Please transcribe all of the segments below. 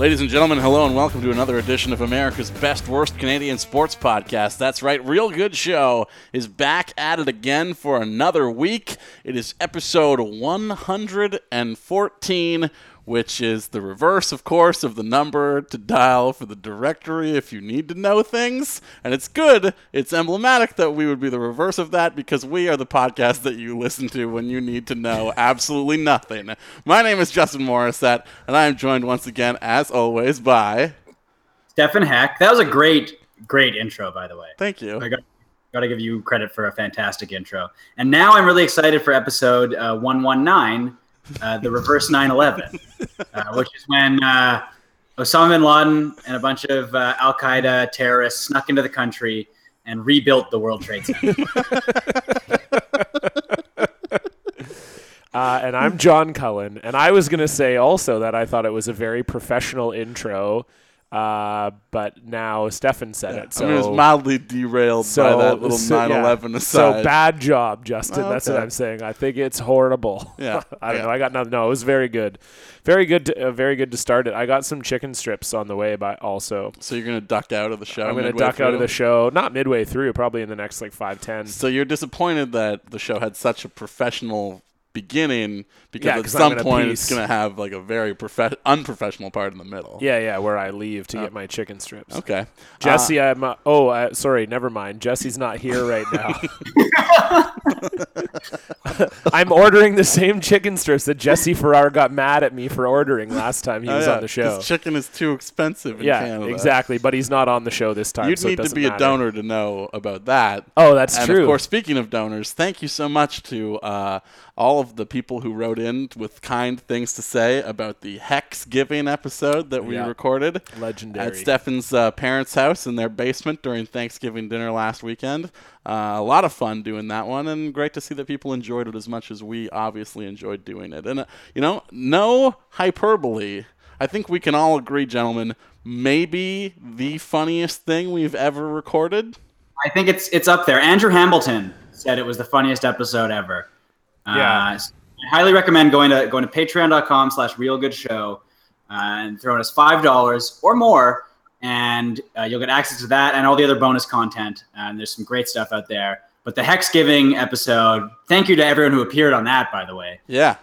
Ladies and gentlemen, hello and welcome to another edition of America's Best Worst Canadian Sports Podcast. That's right, Real Good Show is back at it again for another week. It is episode 114 which is the reverse, of course, of the number to dial for the directory if you need to know things. And it's good, it's emblematic that we would be the reverse of that because we are the podcast that you listen to when you need to know absolutely nothing. My name is Justin Morissette, and I am joined once again, as always, by Stefan Heck. That was a great, great intro, by the way. Thank you. I got, got to give you credit for a fantastic intro. And now I'm really excited for episode uh, 119 uh, the reverse 9/11, uh, which is when uh, Osama bin Laden and a bunch of uh, Al Qaeda terrorists snuck into the country and rebuilt the World Trade Center. Uh, and I'm John Cullen, and I was going to say also that I thought it was a very professional intro uh, but now Stefan said Yeah. it. So I mean, it was mildly derailed so by that little so, 9/11 yeah. aside. So bad job, Justin. Oh, That's what. I'm saying. I think it's horrible. Yeah. I don't Yeah. know. I got nothing. No, it was very good, very good, to, uh, very good to start it. I got some chicken strips on the way, but also So you're gonna duck out of the show. I'm going to midway duck out of the show. Not midway through, probably in the next like five ten. So you're disappointed that the show had such a professional beginning because Yeah, at 'cause I'm some gonna point piece. it's gonna have like a very profe- unprofessional part in the middle. Yeah, yeah, where I leave to get my chicken strips. Okay. Jesse, I'm. Uh, oh, uh, sorry, never mind. Jesse's not here right now. I'm ordering the same chicken strips that Jesse Farrar got mad at me for ordering last time he Uh, was oh, yeah, on the show. 'cause chicken is too expensive in yeah, Canada. exactly. But he's not on the show this time. You'd so it need to doesn't be a matter. donor to know about that. Oh, that's and true. of course, speaking of donors, thank you so much to uh, all of the people who wrote in with kind things to say about the Hecksgiving episode that we Yeah. recorded Legendary. at Stefan's uh, parents' house in their basement during Thanksgiving dinner last weekend. Uh, a lot of fun doing that one, and great to see that people enjoyed it as much as we obviously enjoyed doing it. And uh, you know, no hyperbole. I think we can all agree, gentlemen. Maybe the funniest thing we've ever recorded. I think it's it's up there. Andrew Hamilton said it was the funniest episode ever. Yeah. Uh, so I highly recommend going to going to patreon.com slash real good show uh, and throwing us five dollars or more and uh, you'll get access to that and all the other bonus content and there's some great stuff out there but the Hecksgiving episode thank you to everyone who appeared on that by the way Yeah.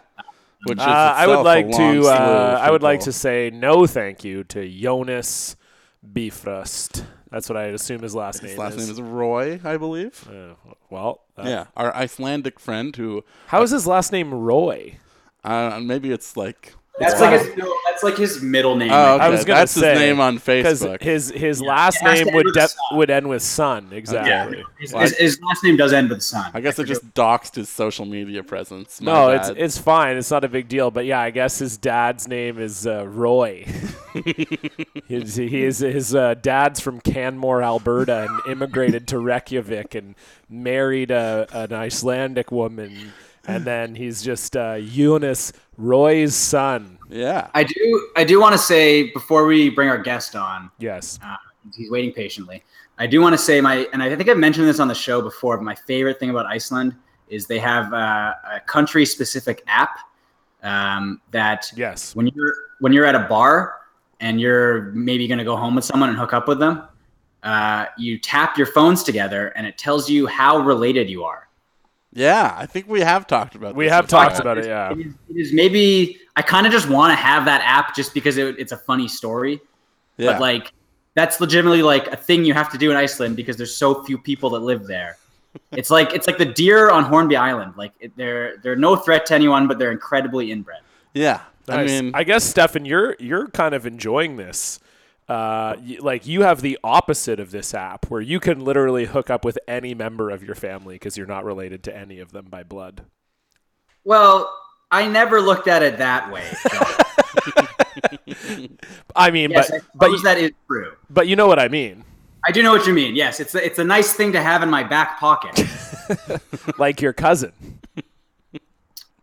Which is Uh, I would like to. Uh, I would like to say no, thank you to Jonas Bifrost. That's what I assume his last name. Is. His last is. name is Roy, I believe. Uh, well, yeah, our Icelandic friend who How is his last name Roy? uh, maybe it's like that's like his no, that's like his middle name Oh, okay. I was gonna That's say his name on Facebook. his his Yeah, last it has to name would with de- would end with son. Exactly. his, his, his last name does end with son I guess I just doxed his social media presence. My No, it's it's fine. It's not a big deal. But yeah, I guess his dad's name is uh, Roy. his, he is his uh, dad's from Canmore, Alberta, and immigrated to Reykjavik and married a, an Icelandic woman. And then he's just uh, Eunice Roy's son. yeah. I do I do want to say before we bring our guest on Yes. Uh, he's waiting patiently. I do want to say my, and I think I've mentioned this on the show before. But my favorite thing about Iceland is they have uh, a country-specific app um, that Yes. when you're when you're at a bar and you're maybe going to go home with someone and hook up with them, uh, you tap your phones together and it tells you how related you are. Yeah, I think we have talked about We this have before. talked about it. Yeah. It is, it is maybe I kind of just want to have that app just because it, it's a funny story. Yeah. But like that's legitimately like a thing you have to do in Iceland because there's so few people that live there. It's like it's like the deer on Hornby Island. Like it, they're they're no threat to anyone, but they're incredibly inbred. yeah. I mean, I guess Stefan, you're you're kind of enjoying this. Uh, like you have the opposite of this app, where you can literally hook up with any member of your family because you're not related to any of them by blood. Well, I never looked at it that way. I mean, yes, but I but you, that is true. but you know what I mean. I do know what you mean. Yes, it's a, it's a nice thing to have in my back pocket. like your cousin.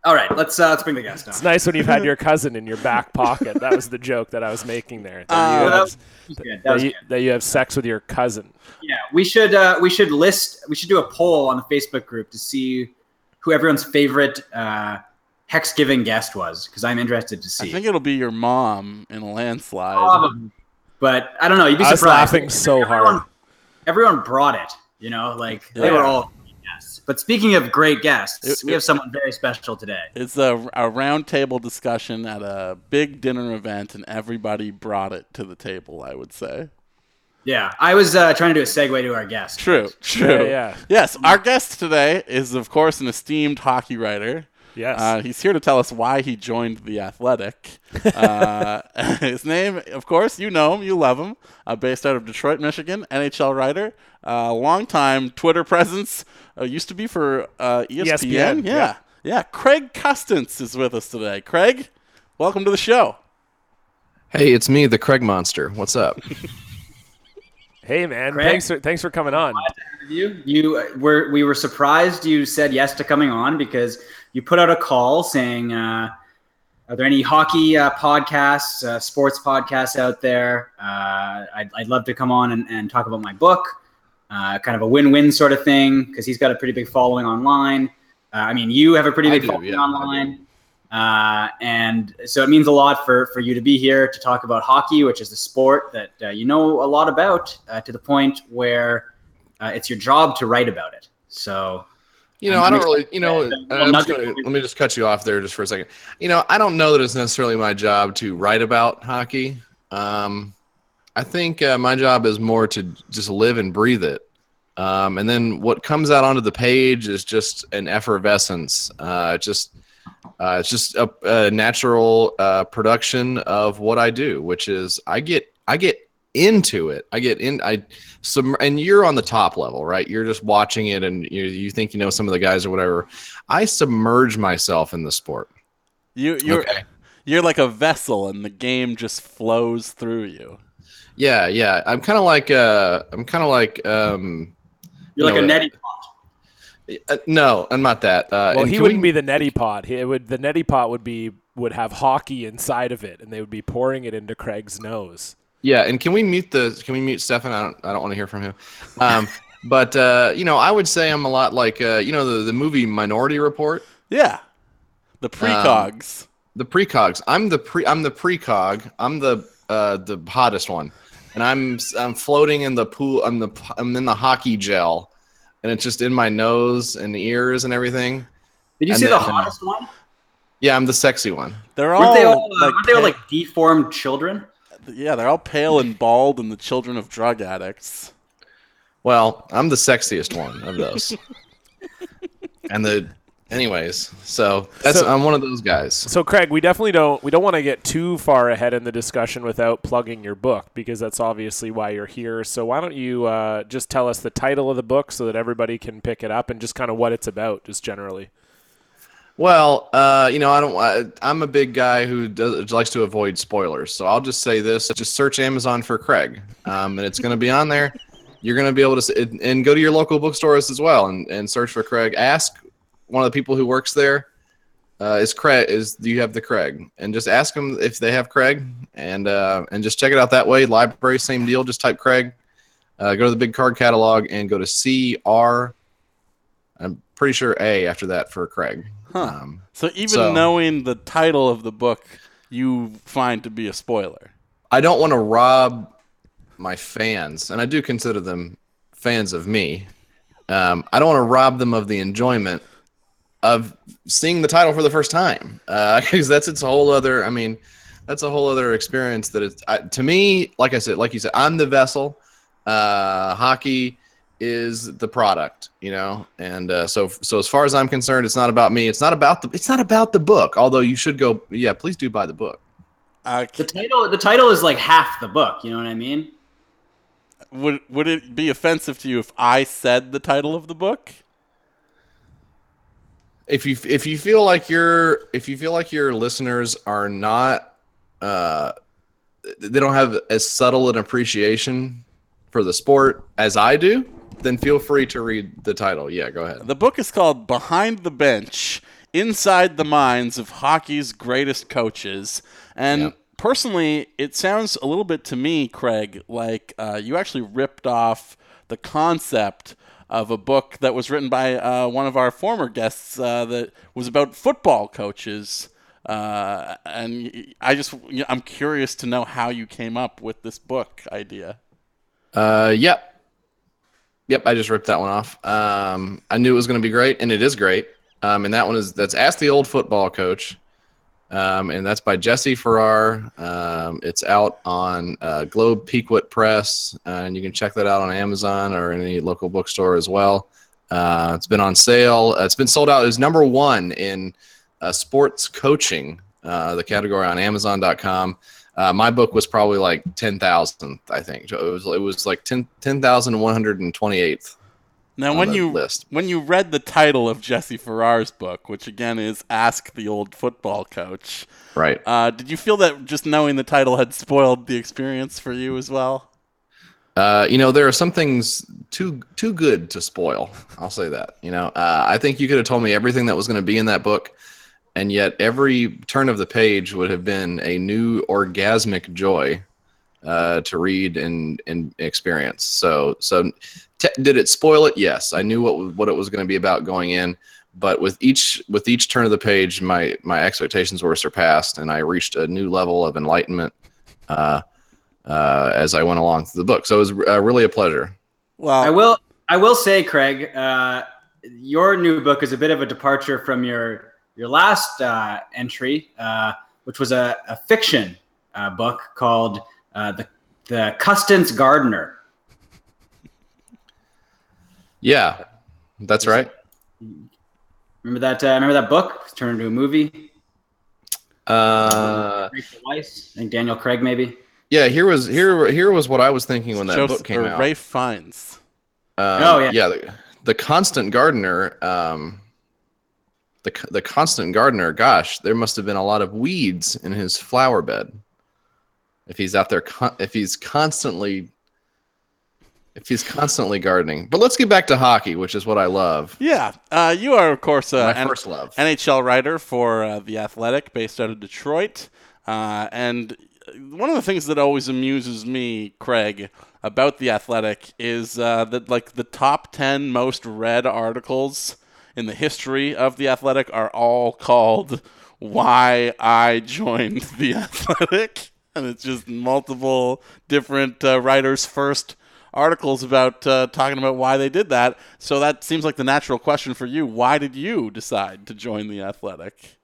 All right, let's uh, let's bring the guest It's nice when you've had your cousin in your back pocket. That was the joke that I was making there. That, Uh, you, have. That that you, that you have sex with your cousin. Yeah, we should uh, we should list we should do a poll on the Facebook group to see who everyone's favorite uh, Hecksgiving guest was because I'm interested to see. I think it'll be your mom in a landslide. Probably. But I don't know. You'd be surprised. I was laughing so everyone, hard. Everyone brought it. You know, like they were all great guests. But speaking of great guests, It- we have someone very special today. It's a, a round table discussion at a big dinner event, and everybody brought it to the table. I would say. Yeah, I was uh, trying to do a segue to our guest. True. True. Yeah, yeah. Yes, our guest today is, of course, an esteemed hockey writer. Yes. Uh, he's here to tell us why he joined the Athletic. Uh, his name, of course, you know him, you love him. Uh, based out of Detroit, Michigan, NHL writer, uh, longtime Twitter presence. Uh, used to be for uh, ESPN. ESPN, Yeah. yeah. yeah, Craig Custance is with us today. Craig, welcome to the show. Hey, it's me, the Craig Monster. What's up? hey man, Craig? thanks for thanks for coming on. You, you uh, were we were surprised you said yes to coming on because you put out a call saying, uh, "Are there any hockey uh, podcasts, uh, sports podcasts out there? Uh, I'd, I'd love to come on and, and talk about my book, uh, kind of a win-win sort of thing because he's got a pretty big following online. Uh, I mean, you have a pretty big do, following yeah, online." Uh, and so it means a lot for, for you to be here to talk about hockey, which is the sport that uh, you know a lot about, uh, to the point where uh, it's your job to write about it. So, You know, I'm I don't really, you know, to- I'm just Well, gonna, let me just cut you off there just for a second. You know, I don't know that it's necessarily my job to write about hockey. Um, I think uh, my job is more to just live and breathe it. Um, and then what comes out onto the page is just an effervescence. Uh, just, uh, it's just a, a natural uh, production of what I do, which is I get, I get into it. I get in, I, some, and you're on the top level, right? You're just watching it, and you you think you know some of the guys or whatever. I submerge myself in the sport. You, you're Okay. you're like a vessel, and the game just flows through you. Yeah, yeah. I'm kind of like, uh, I'm kind of like, um, you're like No, a neti pot. uh, no, I'm not that. Uh, Well, he wouldn't we- be the neti pot. He it would the neti pot would be would have hockey inside of it, and they would be pouring it into Craig's nose. Yeah, and can we mute the? Can we mute Stefan? I don't. I don't want to hear from him. Um, but uh, you know, I would say I'm a lot like uh, you know the the movie Minority Report. Yeah, the precogs. the precogs. I'm the pre. I'm the precog. I'm the uh, the hottest one, and I'm I'm floating in the pool. I'm the I'm in the hockey gel, and it's just in my nose and ears and everything. Did you and see the hottest one? Yeah, I'm the sexy one. they're all, Weren't they all, uh, like, weren't they all like deformed children? yeah, they're all pale and bald, and the children of drug addicts. Well, I'm the sexiest one of those. and the, anyways, so that's So- I'm one of those guys. So, Craig, we definitely don't we don't want to get too far ahead in the discussion without plugging your book because that's obviously why you're here. So, why don't you uh, just tell us the title of the book so that everybody can pick it up and just kind of what it's about, just generally. Well, uh, you know, I don't. I, I'm a big guy who does, likes to avoid spoilers, so I'll just say this: just search Amazon for Craig, um, and it's going to be on there. You're going to be able to, and go to your local bookstores as well, and, and search for Craig. Ask one of the people who works there. Uh, is Craig? Is do you have the Craig? And just ask them if they have Craig, and uh, and just check it out that way. Library, same deal. Just type Craig. Uh, go to the big card catalog and go to C R. I'm pretty sure A after that for Craig. Huh. Um, So even So- knowing the title of the book, you find to be a spoiler. I don't want to rob my fans, and I do consider them fans of me. Um, I don't want to rob them of the enjoyment of seeing the title for the first time, because that's its a whole other. I mean, that's a whole other experience. That it's I, to me, like I said, like you said, I'm the vessel. Uh, hockey is the product, you know, and uh, so so as far as I'm concerned, it's not about me. It's not about the. It's not about the book. Although you should go. Yeah, please do buy the book. Uh, The title the title is like half the book. You know what I mean? would would it be offensive to you if I said the title of the book? If you if you feel like your if you feel like your listeners are not uh they don't have as subtle an appreciation for the sport as I do, then feel free to read the title. Yeah, go ahead. The book is called Behind the Bench Inside the Minds of Hockey's Greatest Coaches. And Yeah. personally, it sounds a little bit to me, Craig, like uh, you actually ripped off the concept of a book that was written by uh, one of our former guests uh, that was about football coaches. Uh, and I just, I'm curious to know how you came up with this book idea. Uh, yep. Yep, I just ripped that one off. Um, I knew it was going to be great, and it is great. Um, and that one is that's Ask the Old Football Coach, um, and that's by Jesse Farrar. Um, it's out on uh, Globe Pequot Press, uh, and you can check that out on Amazon or any local bookstore as well. Uh, it's been on sale. Uh, it's been sold out It was number one in uh, sports coaching, uh, the category on Amazon.com. My book was probably like ten thousand, I think. It was it was like 10 10,128th Now, when you list. when you read the title of Jesse Farrar's book, which again is "Ask the Old Football Coach," Right. uh, did you feel that just knowing the title had spoiled the experience for you as well? Uh, you know, there are some things too too good to spoil. I'll say that. You know, uh, I think you could have told me everything that was going to be in that book, and yet every turn of the page would have been a new orgasmic joy uh, to read and and experience. So so, t- did it spoil it? Yes, I knew what what it was going to be about going in, but with each with each turn of the page, my my expectations were surpassed, and I reached a new level of enlightenment. Uh, uh, as I went along through the book. So it was uh, really a pleasure. Well, I will. I will say, Craig, uh, your new book is a bit of a departure from your your last uh, entry, uh, which was a, a fiction uh, book called uh, the the Custance Gardener. Yeah, that's right. Remember that? Uh, remember that book? It's turned into a movie. Uh, Rachel Weisz, I think Daniel Craig, maybe. yeah, here was here here was what I was thinking when that Joseph- book came or out. Ralph Fiennes. Um, Oh, yeah. yeah. The, the constant gardener. Um, the the constant gardener. Gosh, there must have been a lot of weeds in his flower bed. If he's out there, con- if he's constantly, if he's constantly gardening. But let's get back to hockey, which is what I love. Yeah, uh, you are of course uh, My an first love. NHL writer for uh, the Athletic, based out of Detroit, uh, and one of the things that always amuses me, Craig, about the Athletic is uh, that like the top ten most read articles in the history of the Athletic are all called "Why I Joined the Athletic," and it's just multiple different uh, writers' first articles about uh, talking about why they did that. So that seems like the natural question for you. Why did you decide to join the Athletic?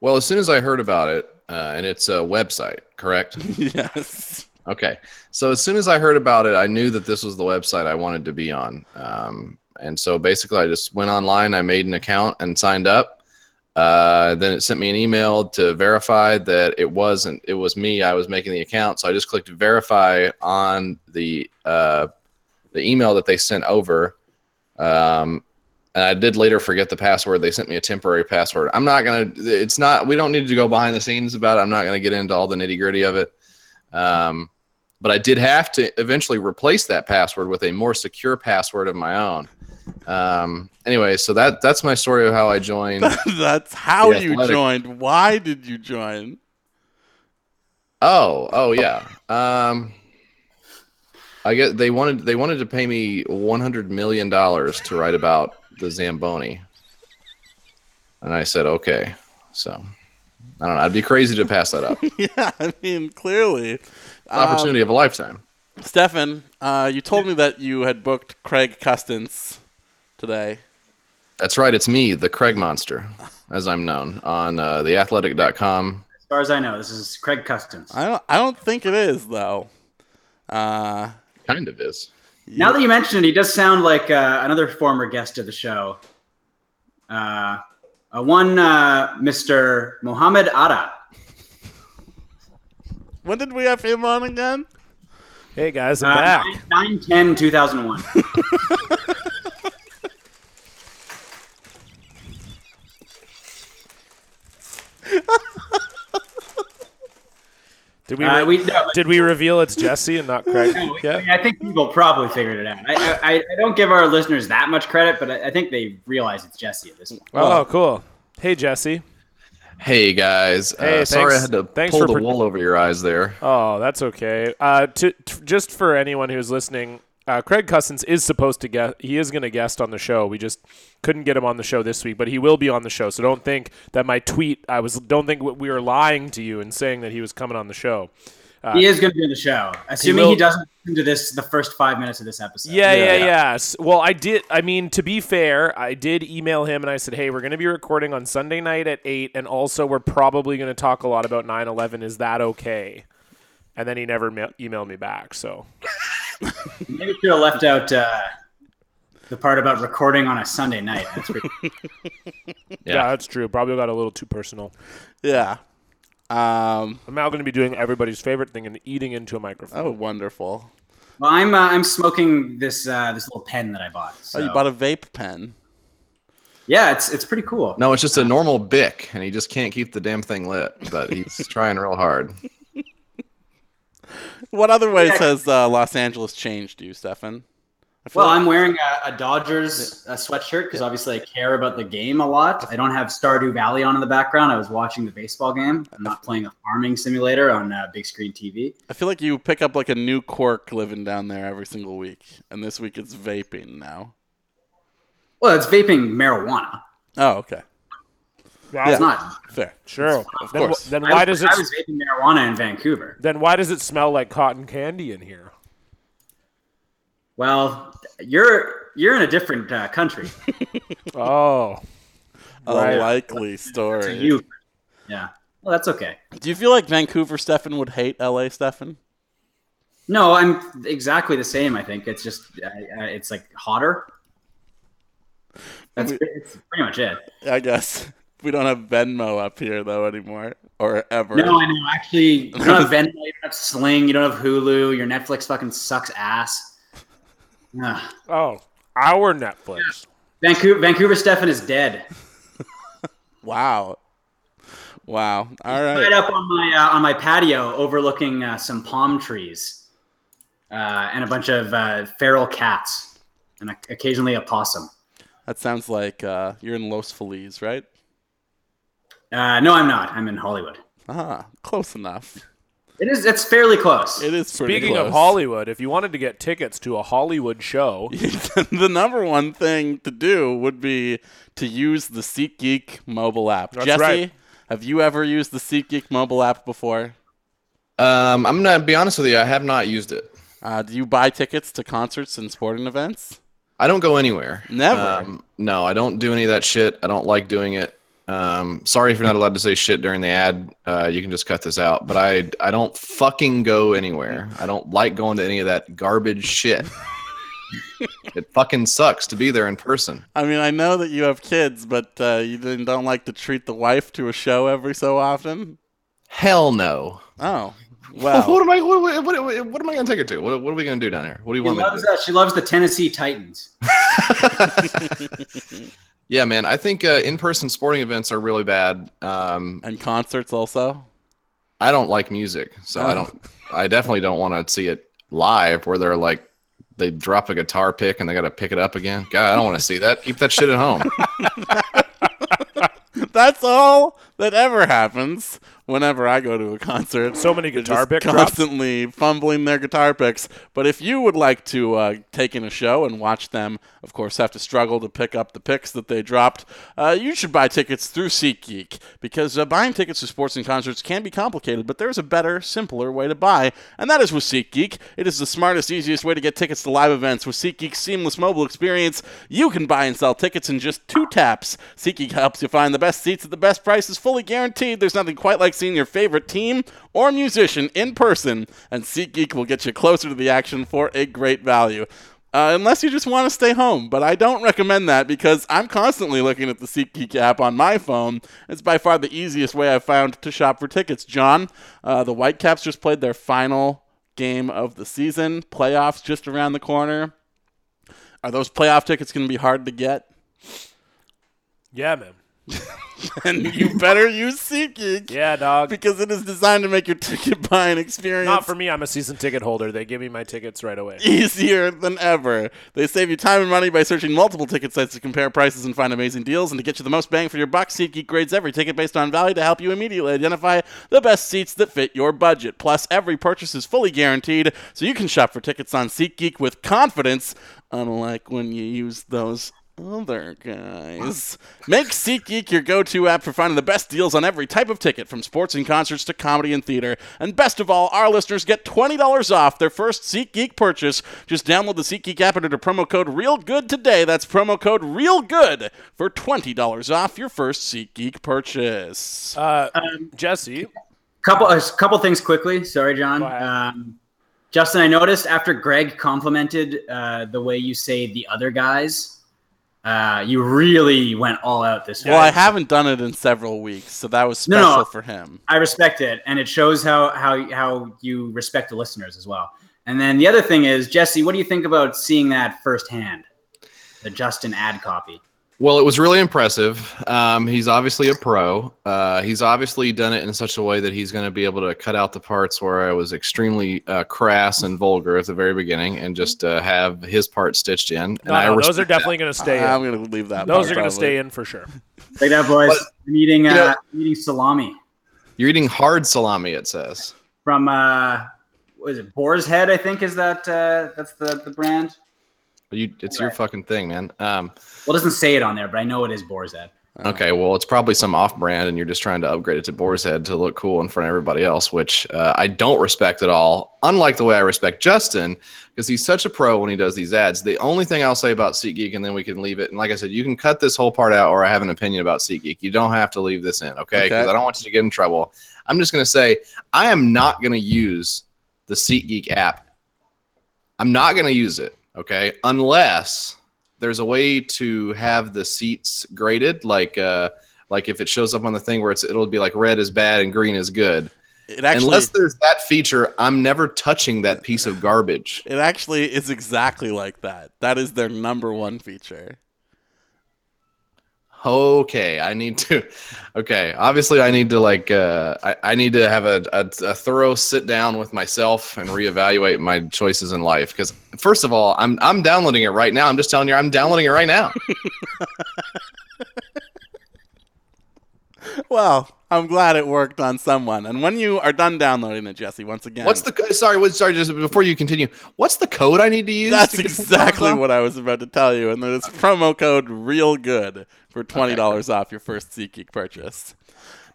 Well, as soon as I heard about it, uh, and it's a website, correct? yes. Okay. So as soon as I heard about it, I knew that this was the website I wanted to be on. Um, and so basically, I just went online, I made an account, and signed up. Uh, then it sent me an email to verify that it wasn't it was me. I was making the account, so I just clicked verify on the uh, the email that they sent over. Um, and I did later forget the password. They sent me a temporary password. I'm not gonna. It's not. We don't need to go behind the scenes about it. I'm not gonna get into all the nitty gritty of it. Um, but I did have to eventually replace that password with a more secure password of my own. Um, anyway, so that that's my story of how I joined. That's how you Athletic. joined. Why did you join? Oh, oh yeah. Um, I get they wanted they wanted to pay me 100 million dollars to write about the Zamboni, and I said okay. So I don't know. I'd be crazy to pass that up. yeah, I mean, clearly. Um, Opportunity of a lifetime. Stefan, uh, you told me that you had booked Craig Custance today. That's right. It's me, the Craig Monster, as I'm known on uh, theathletic.com. As far as I know, this is Craig Custance. I don't. I don't think it is though. Uh, Kind of is. Now that you mention it, he does sound like uh, another former guest of the show. Uh, uh, one uh, Mr. Mohammed Atta. when did we have him on again? Hey guys, I'm Uh, back. 9 10 2001. Did we? Uh, we, no, did we reveal it's Jesse and not Craig? no, yeah. I think people probably figured it out. I, I, I don't give our listeners that much credit, but I, I think they realize it's Jesse at this point. Oh, cool. Hey, Jesse. Hey guys, Hey, uh, sorry I had to thanks pull for the pre- wool over your eyes there. Oh, that's okay. Uh, to, t- just for anyone who's listening, uh, Craig Custance is supposed to guest. He is going to guest on the show. We just couldn't get him on the show this week, but he will be on the show. So don't think that my tweet. I was. Don't think we were lying to you and saying that he was coming on the show. he is going to be on the show, assuming will- he, doesn't listen to this the first five minutes of this episode. Yeah, yeah, Yeah. yeah. Well, I did. I mean, to be fair, I did email him and I said, "Hey, we're going to be recording on Sunday night at eight, and also we're probably going to talk a lot about 9/11. Is that okay?" And then he never ma- emailed me back. So Maybe should have left out uh, the part about recording on a Sunday night. That's pretty, yeah, that's true. Probably got a little too personal. Yeah. Um, I'm now going to be doing everybody's favorite thing and eating into a microphone. oh, wonderful. well, I'm uh, I'm smoking this uh, this little pen that I bought. So. Oh, you bought a vape pen. yeah, it's it's pretty cool. No, it's just a normal Bic, and he just can't keep the damn thing lit. But he's trying real hard. What other ways has uh, Los Angeles changed you, Stefan? Well, like- I'm wearing a, a Dodgers uh sweatshirt because obviously I care about the game a lot. I don't have Stardew Valley on in the background. I was watching the baseball game. I'm not playing a farming simulator on uh, big screen TV. I feel like you pick up like a new quirk living down there every single week, and this week it's vaping now. Well, it's vaping marijuana. Oh, okay, Wow. It's not. fair. Sure. Of then, course. then why was- does it? I was vaping marijuana in Vancouver. then why does it smell like cotton candy in here? Well, you're you're in a different uh, country. Oh, A Right. likely To story. you. Yeah. Well, that's okay. Do you feel like Vancouver Stefan would hate LA Stefan? No, I'm exactly the same. I think it's just uh, uh, it's like hotter. That's We- it's pretty much it. I guess we don't have Venmo up here though anymore, or ever. No, I know. Actually, you don't have Venmo, you don't have Sling, you don't have Hulu. Your Netflix fucking sucks ass. Ugh. oh, our Netflix. Vancouver, Vancouver Stefan is dead. Wow. Wow. All Right right. up on my uh, on my patio, overlooking uh, some palm trees, uh, and a bunch of uh, feral cats, and occasionally a possum. That sounds like uh, you're in Los Feliz, right? Uh, no, I'm not. I'm in Hollywood. Ah, close enough. It is. It's fairly close. It is Speaking close. of Hollywood, if you wanted to get tickets to a Hollywood show, the number one thing to do would be to use the SeatGeek mobile app. That's Jesse, right. have you ever used the SeatGeek mobile app before? Um, I'm gonna be honest with you. I have not used it. Uh, do you buy tickets to concerts and sporting events? I don't go anywhere. Never? Um, no, I don't do any of that shit. I don't like doing it. Um, sorry if you're not allowed to say shit during the ad. Uh, you can just cut this out. But I, I don't fucking go anywhere. I don't like going to any of that garbage shit. it fucking sucks to be there in person. I mean, I know that you have kids, but uh, you don't like to treat the wife to a show every so often. Hell no. Oh, what well. am I? What, what, what, what am I gonna take her to? What, what are we gonna do down here? What do you She want me to loves, do? uh, she loves the Tennessee Titans. Yeah, man. I think uh, in-person sporting events are really bad. Um, and concerts also. I don't like music, so I Oh. don't. I definitely don't want to see it live where they're like they drop a guitar pick and they got to pick it up again. God, I don't want to see that. Keep that shit at home. That's all that ever happens whenever I go to a concert. So many guitar just pick drops. constantly fumbling their guitar picks. But if you would like to uh, take in a show and watch them, of course, have to struggle to pick up the picks that they dropped, uh, you should buy tickets through SeatGeek because uh, buying tickets to sports and concerts can be complicated. But there's a better, simpler way to buy, and that is with SeatGeek. It is the smartest, easiest way to get tickets to live events. With SeatGeek's seamless mobile experience, you can buy and sell tickets in just two taps. SeatGeek helps you find the best seats at the best prices, fully guaranteed. There's nothing quite like seeing your favorite team or musician in person, and SeatGeek will get you closer to the action for a great value. Uh, unless you just want to stay home, but I don't recommend that because I'm constantly looking at the SeatGeek app on my phone. It's by far the easiest way I've found to shop for tickets. John, uh, the Whitecaps just played their final game of the season. Playoffs just around the corner. Are those playoff tickets going to be hard to get? Yeah, man. and you better use SeatGeek Yeah, dog. because it is designed to make your ticket buying experience Not for me. I'm a season ticket holder. They give me my tickets right away. easier than ever. They save you time and money by searching multiple ticket sites to compare prices and find amazing deals. And to get you the most bang for your buck, SeatGeek grades every ticket based on value to help you immediately identify the best seats that fit your budget. Plus, every purchase is fully guaranteed, so you can shop for tickets on SeatGeek with confidence, unlike when you use those other guys. Make SeatGeek your go-to app for finding the best deals on every type of ticket, from sports and concerts to comedy and theater. And best of all, our listeners get $20 off their first SeatGeek purchase. Just download the SeatGeek app and enter promo code REALGOOD today. That's promo code REALGOOD for $20 off your first SeatGeek purchase. Uh, Jesse, Couple a couple things quickly. Sorry, John. Um, Justin, I noticed after Greg complimented uh, the way you say the other guys, uh, you really went all out this well, I haven't done it in several weeks, so that was No, special no. for him. I respect it, and it shows how how how you respect the listeners as well. And then the other thing is, Jesse, what do you think about seeing that firsthand? The Justin ad copy. Well, it was really impressive. Um, he's obviously a pro. Uh, he's obviously done it in such a way that he's going to be able to cut out the parts where I was extremely uh, crass and vulgar at the very beginning and just uh, have his part stitched in. And no, I no, those are definitely going to stay in. I'm going to leave that. Those part, are going to stay in for sure. Like that, boys. But- I'm eating uh, You know- eating salami You're eating hard salami, it says. from uh, what is it? Boar's Head, I think is that uh, that's the the brand. You, it's your fucking thing, man. Um, Well, it doesn't say it on there, but I know it is Boar's Head. Okay, well, it's probably some off-brand, and you're just trying to upgrade it to Boar's Head to look cool in front of everybody else, which uh, I don't respect at all. Unlike the way I respect Justin, because he's such a pro when he does these ads. The only thing I'll say about SeatGeek, and then we can leave it. And like I said, you can cut this whole part out, or I have an opinion about SeatGeek. You don't have to leave this in, okay? Because Okay. I don't want you to get in trouble. I'm just going to say I am not going to use the SeatGeek app. I'm not going to use it, okay? Unless there's a way to have the seats graded like uh like if it shows up on the thing where it's it'll be like red is bad and green is good It actually, unless there's that feature i'm never touching that piece of garbage it actually is exactly like that. That is their number one feature. Okay i need to okay obviously i need to like uh i, I need to have a, a, a thorough sit down with myself and reevaluate my choices in life because first of all i'm i'm downloading it right now. I'm just telling you i'm downloading it right now Well, I'm glad it worked on someone. And when you are done downloading it, Jesse, once again, what's the sorry what sorry just before you continue what's the code i need to use That's to exactly what I was about to tell you. And there's promo code real good for twenty dollars off your first SeatGeek purchase.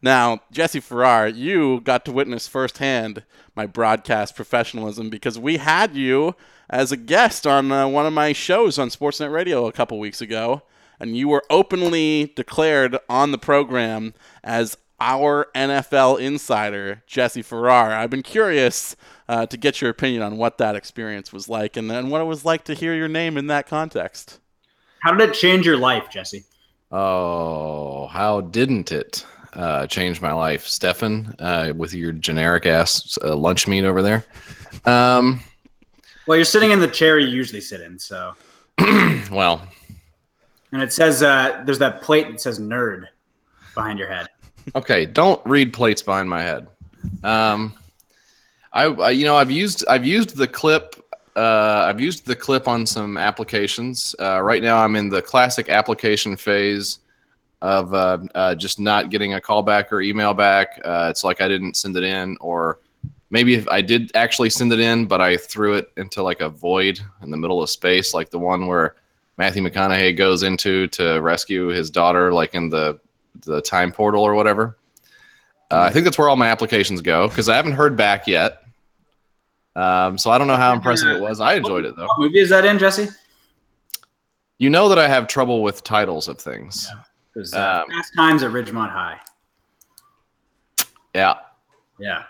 Now, Jesse Farrar, you got to witness firsthand my broadcast professionalism because we had you as a guest on uh, one of my shows on Sportsnet Radio a couple weeks ago, and you were openly declared on the program as our NFL insider, Jesse Farrar. I've been curious uh, to get your opinion on what that experience was like and, and what it was like to hear your name in that context. How did it change your life, Jesse? Oh, how didn't it uh, change my life, Stefan? Uh, with your generic ass uh, lunch meat over there. Um, Well, you're sitting in the chair you usually sit in, so well, and it says uh, there's that plate that says "nerd" behind your head. okay. Don't read plates behind my head. Um, I, I you know I've used I've used the clip. Uh, I've used the clip on some applications. Uh, right now, I'm in the classic application phase of uh, uh, just not getting a call back or email back. Uh, it's like I didn't send it in, or maybe if I did actually send it in, but I threw it into like a void in the middle of space, like the one where Matthew McConaughey goes into to rescue his daughter, like in the the time portal or whatever. Uh, I think that's where all my applications go because I haven't heard back yet. Um, so I don't know how impressive it was. I enjoyed it though. What movie is that in, Jesse? You know that I have trouble with titles of things. It was uh, Um, Fast Times at Ridgemont High. Yeah, Yeah.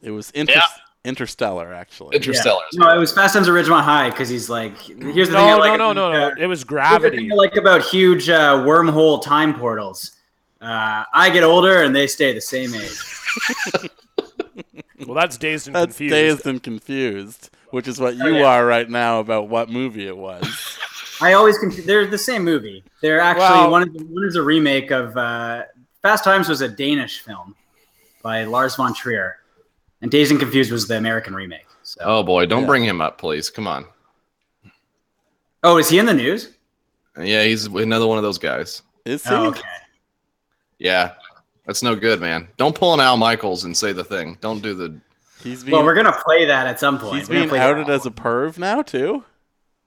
It was interesting. Yeah. Interstellar, actually. Interstellar. No, it was Fast Times at Ridgemont High because he's like, here's the thing. No, like no, no, no, no. uh, It was here's the gravity. thing I like about huge uh, wormhole time portals. Uh, I get older and they stay the same age. Well, that's dazed and That's confused. dazed and confused, which is what you Oh, yeah. are right now about what movie it was. I always conf- they're the same movie. They're actually Well- one. Is, one is a remake of uh, Fast Times was a Danish film by Lars von Trier, and Dazed and Confused was the American remake. So, Oh boy, don't Yeah. bring him up, please. Come on. oh, is he in the news? Yeah, he's another one of those guys. Is he? Oh, okay. Yeah, that's no good, man. Don't pull an Al Michaels and say the thing. Don't do the. He's being, Well, we're gonna play that at some point. he's We're being play outed as a perv now too.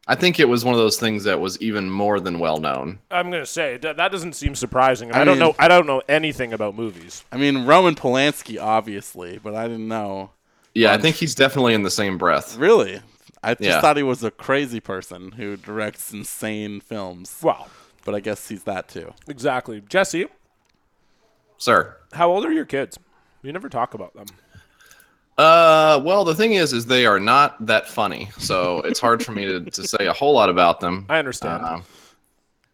I think it was one of those things that was even more than well known. I'm gonna say that, that doesn't seem surprising. I I, don't mean- know. I don't know anything about movies. I mean Roman Polanski, obviously, but I didn't know. Yeah, I Um, think he's definitely in the same breath. Really, I just Yeah. thought he was a crazy person who directs insane films. Wow, But I guess he's that too. exactly. Jesse, Sir. how old are your kids? You never talk about them. Uh, well, the thing is, is they are not that funny, so it's hard for me to, to say a whole lot about them. I understand. Um,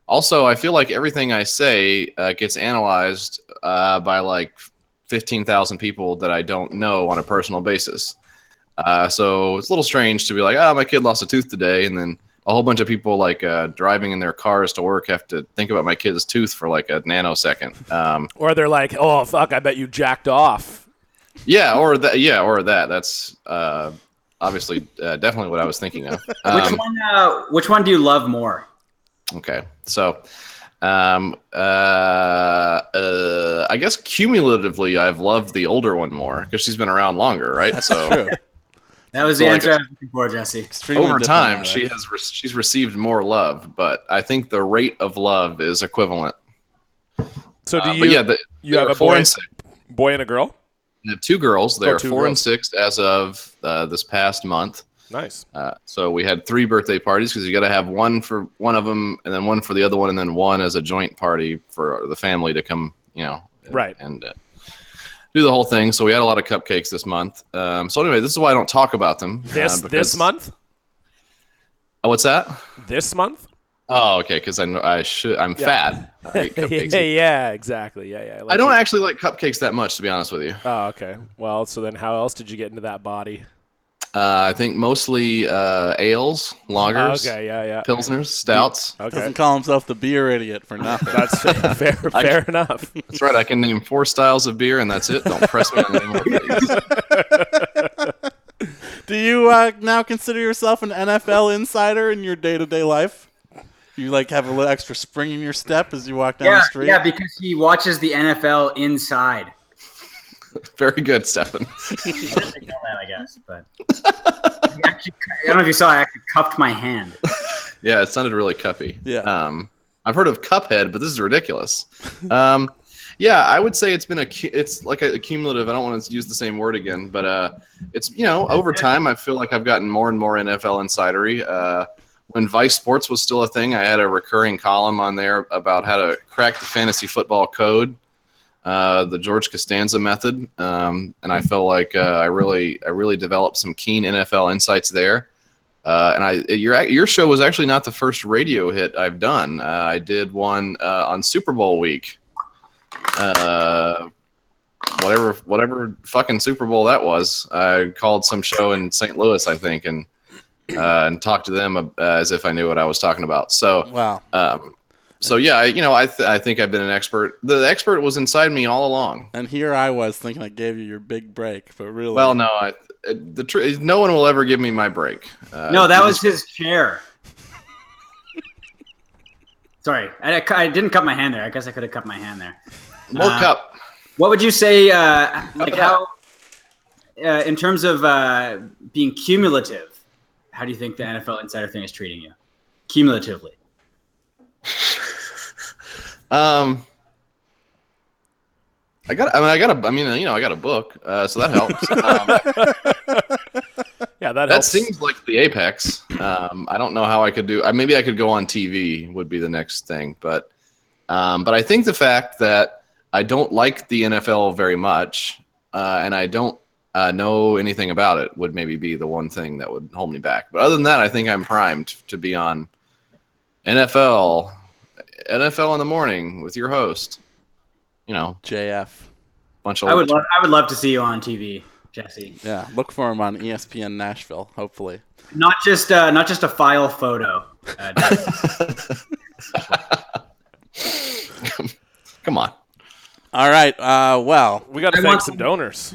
also, I feel like everything I say uh, gets analyzed uh, by like 15,000 people that I don't know on a personal basis. Uh, so it's a little strange to be like, oh, my kid lost a tooth today. And then a whole bunch of people like uh, driving in their cars to work have to think about my kid's tooth for like a nanosecond. Um, or they're like, "Oh fuck, I bet you jacked off." Yeah, or that. Yeah, or that. That's uh, obviously uh, definitely what I was thinking of. Which Um, one? Uh, which one do you love more? Okay, so um, uh, uh, I guess cumulatively, I've loved the older one more because she's been around longer, right? So True. That was So the like answer a- I was looking for, Jesse. Extremely over time, diplomatic. she has re- she's received more love, but I think the rate of love is equivalent. So do Uh, you? but yeah, the, you have a boy, and boy and a girl. Have two girls. They're Oh, four and six as of uh, this past month. Nice. Uh, so we had three birthday parties because you got to have one for one of them, and then one for the other one, and then one as a joint party for the family to come, you know, Right. and uh, do the whole thing. So we had a lot of cupcakes this month. Um, so anyway, this is why I don't talk about them. uh, This because- this month. Oh, what's that? This month. Oh, okay, because I know I should. I'm fat. I yeah, yeah, exactly. Yeah, yeah. I don't like- actually like cupcakes that much, to be honest with you. Oh, okay. Well, so then how else did you get into that body? Uh, I think mostly uh, ales, lagers, okay, yeah, yeah. pilsners, stouts. Okay, Doesn't call himself the beer idiot for nothing. that's fair. Fair, fair enough. That's right. I can name four styles of beer, and that's it. Don't press me on any more things. Do you uh, now consider yourself an NFL insider in your day to day life? You like have a little extra spring in your step as you walk down Yeah, the street. yeah, because he watches the NFL inside. Very good, Stefan. I didn't think all that, I guess, but I, actually, I don't know if you saw. I actually cupped my hand. Yeah, it sounded really cuppy. Yeah. Um, I've heard of Cuphead, but this is ridiculous. Um, yeah, I would say it's been a. It's like a, cumulative. I don't want to use the same word again, but uh, it's you know over time I feel like I've gotten more and more NFL insidery. Uh, when Vice Sports was still a thing, I had a recurring column on there about how to crack the fantasy football code, uh, the George Costanza method, um, and I felt like uh, I really I really developed some keen NFL insights there. Uh, and I your your show was actually not the first radio hit I've done. Uh, I did one uh, on Super Bowl week. Uh, whatever whatever fucking Super Bowl that was. I called some show in St. Louis, I think, and uh, and talked to them uh, as if I knew what I was talking about. So Wow. um, so yeah, I, you know, I th- I think I've been an expert. The expert was inside me all along. And here I was thinking I gave you your big break, but really, Well, no, I, the tr- no one will ever give me my break. Uh, No, that was his chair. Sorry, I, I didn't cut my hand there. I guess I could have cut my hand there. more uh, cup. What would you say, uh, like how, uh, in terms of uh, being cumulative, how do you think the NFL insider thing is treating you? Cumulatively. Um, I got. I mean, I got a. I mean, you know, I got a book, uh, so that helps. um, Yeah, that, that helps. seems like the apex. Um, I don't know how I could do. Uh, maybe I could go on TV would be the next thing, but um, but I think the fact that I don't like the NFL very much, uh, and I don't uh, know anything about it would maybe be the one thing that would hold me back. But other than that, I think I'm primed to be on NFL, NFL in the morning with your host. You know, JF. bunch of I would love, I would love to see you on TV. Jesse. Yeah, look for him on ESPN Nashville. Hopefully. Not just uh, not just a file photo. Uh, Come on. All right. Uh, well, We got to thank want- some donors.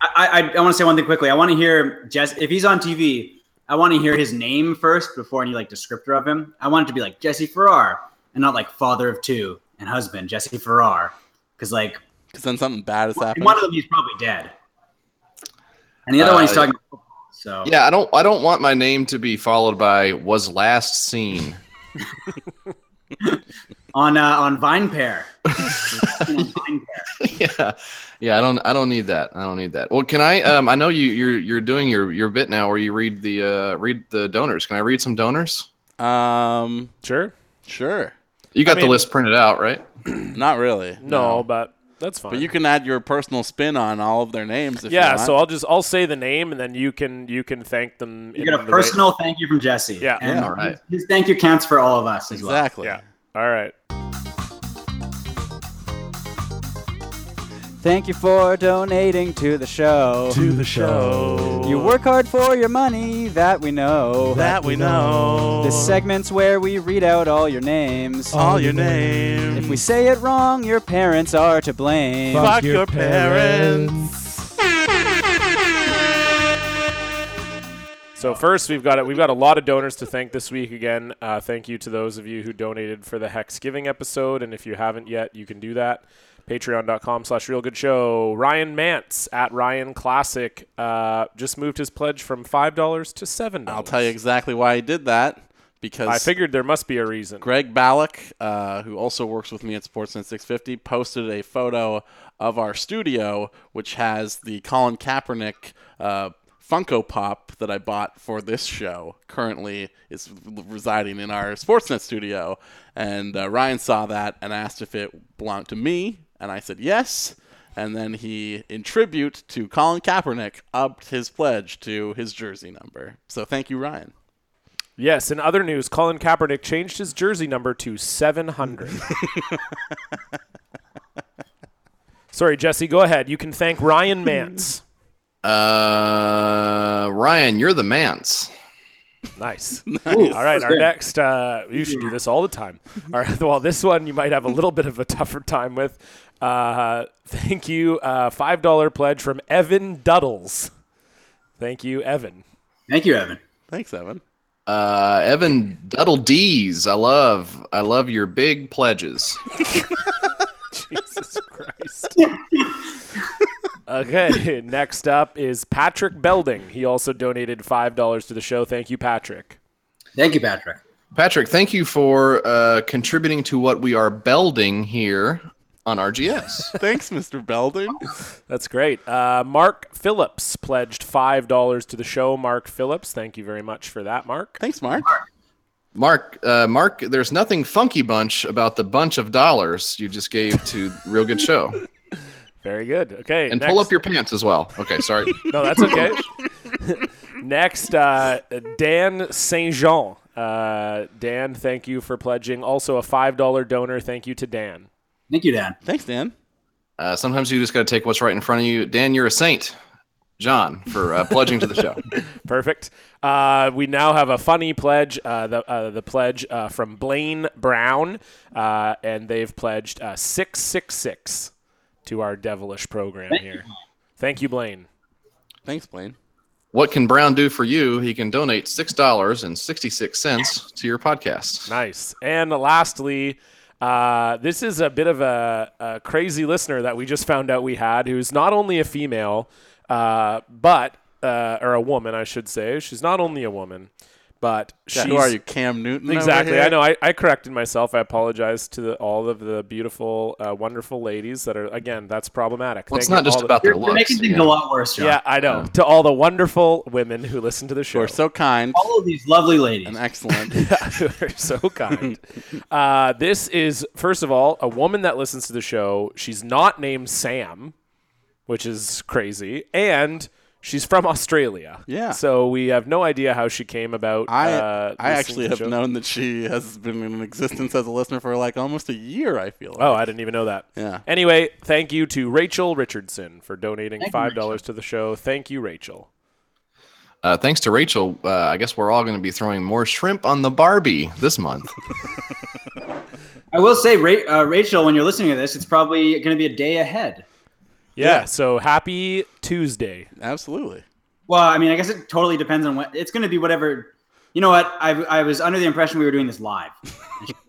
I, I, I want to say one thing quickly. I want to hear Jess. If he's on TV, I want to hear his name first before any like descriptor of him. I want it to be like Jesse Farrar and not like father of two and husband Jesse Farrar, because like because then something bad is happening. one of them he's probably dead, and the other one he's Uh, talking. About so Yeah, I don't I don't want my name to be followed by was last seen. on uh, on Vine Pair. On Vine Pair. yeah. Yeah, I don't I don't need that. I don't need that. Well, can I um I know you you're you're doing your your bit now where you read the uh read the donors. Can I read some donors? Um, Sure. sure. You got mean- the list printed out, right? Not really. No, but that's fine. But you can add your personal spin on all of their names. If yeah, you want. so I'll just I'll say the name and then you can you can thank them. You in get a the way- personal thank you from Jesse. Yeah. and All right. His thank you counts for all of us as well. exactly. Yeah. All right. Thank you for donating to the show. To the show. You work hard for your money, that we know. That we know. This segment's where we read out all your names. all your names. If we say it wrong, your parents are to blame. fuck your parents. So first, we've got it. We've got a lot of donors to thank this week. Again, uh, thank you to those of you who donated for the Hecksgiving episode, and if you haven't yet, you can do that. Patreon.com/slash Real Good Show. Ryan Mance at Ryan Classic uh, just moved his pledge from five dollars to seven dollars. I'll tell you exactly why he did that. Because I figured there must be a reason. Greg Ballack, uh, who also works with me at Sportsnet 650, posted a photo of our studio, which has the Colin Kaepernick uh, Funko Pop that I bought for this show. Currently, is residing in our Sportsnet studio, and uh, Ryan saw that and asked if it belonged to me, and I said yes. And then he, in tribute to Colin Kaepernick, upped his pledge to his jersey number. So thank you, Ryan. Yes. In other news, Colin Kaepernick changed his jersey number to seven hundred. Sorry, Jesse. Go ahead. You can thank Ryan Mance. Uh Ryan, you're the manse. Nice. all right, our next. Uh, you should do this all the time. All right. Well, this one you might have a little bit of a tougher time with. Uh, thank you. Uh, Five dollar pledge from Evan Duddles. Thank you, Evan. Thank you, Evan. Thanks, Evan. Uh Evan Duddle D's. I love I love your big pledges. Jesus Christ. Okay. Next up is Patrick Belding. He also donated five dollars to the show. Thank you, Patrick. Thank you, Patrick. Patrick, thank you for uh, contributing to what we are belding here on RGS. Thanks, Mr. Belding. That's great. Uh, Mark Phillips pledged five dollars to the show. Mark Phillips, thank you very much for that, Mark. Thanks, Mark. Mark, uh, Mark, there's nothing funky bunch about the bunch of dollars you just gave to Real Good Show. Very good. Okay, And next- pull up your pants as well. Okay, sorry. No, that's okay. Next, uh, Dan Saint Jean. Uh, Dan, thank you for pledging. Also, a five dollar donor. Thank you to Dan. Thank you, Dan. Thanks, Dan. Uh, sometimes you just got to take what's right in front of you. Dan, you're a saint. John, for uh, pledging to the show. Perfect. Uh, we now have a funny pledge. Uh, the uh, the pledge uh, from Blaine Brown, uh, and they've pledged uh, six six six to our devilish program here. Thank you, Blaine. Thanks, Blaine. What can Brown do for you? He can donate $6.66 to your podcast. Nice. And lastly, uh, this is a bit of a, a crazy listener that we just found out we had, who's not only a female, uh, but uh, or a woman, I should say. She's not only a woman, but Yeah, she's who are you, Cam Newton? over Exactly. here? I know. I, I corrected myself. I apologize to the, all of the beautiful, uh, wonderful ladies that are. Again, that's problematic. Well, it's not just all the- about You're, their you're making things yeah. a lot worse, John. Yeah, I know. To all the wonderful women who listen to the Who show. are so kind All of these lovely ladies. and excellent. You're so kind. uh, this is, first of all, a woman that listens to the show. She's not named Sam, which is crazy. And She's from Australia. Yeah. So we have no idea how she came about. I uh, I actually have show. known that she has been in existence as a listener for like almost a year. I feel. Like. Oh, I didn't even know that. Yeah. Anyway, thank you to Rachel Richardson for donating Thank five dollars to the show. Thank you, Rachel. Uh, thanks to Rachel, uh, I guess we're all going to be throwing more shrimp on the Barbie this month. I will say, Ra- uh, Rachel, when you're listening to this, it's probably going to be a day ahead. Yeah. So happy Tuesday. Absolutely. Well, I mean, I guess it totally depends on what it's going to be. Whatever. You know what? I, I was under the impression we were doing this live.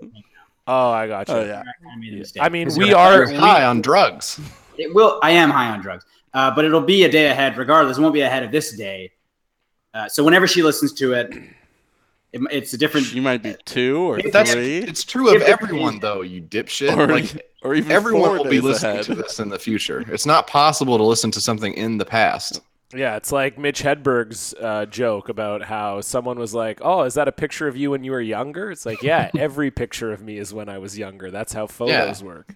Oh, I got you. Oh yeah. I made a mistake. I mean, 'Cause we you're- High on drugs. It will. I am high on drugs, uh, but it'll be a day ahead regardless. It won't be ahead of this day. Uh, so whenever she listens to it, it it's a different. You might be two or But That's three, it's true of everyone though, you dipshit. or, like or even everyone will be listening ahead. to this in the future. It's not possible to listen to something in the past. Yeah, it's like Mitch Hedberg's uh, joke about how someone was like, "Oh, is that a picture of you when you were younger?" It's like, yeah, every picture of me is when I was younger. That's how photos work.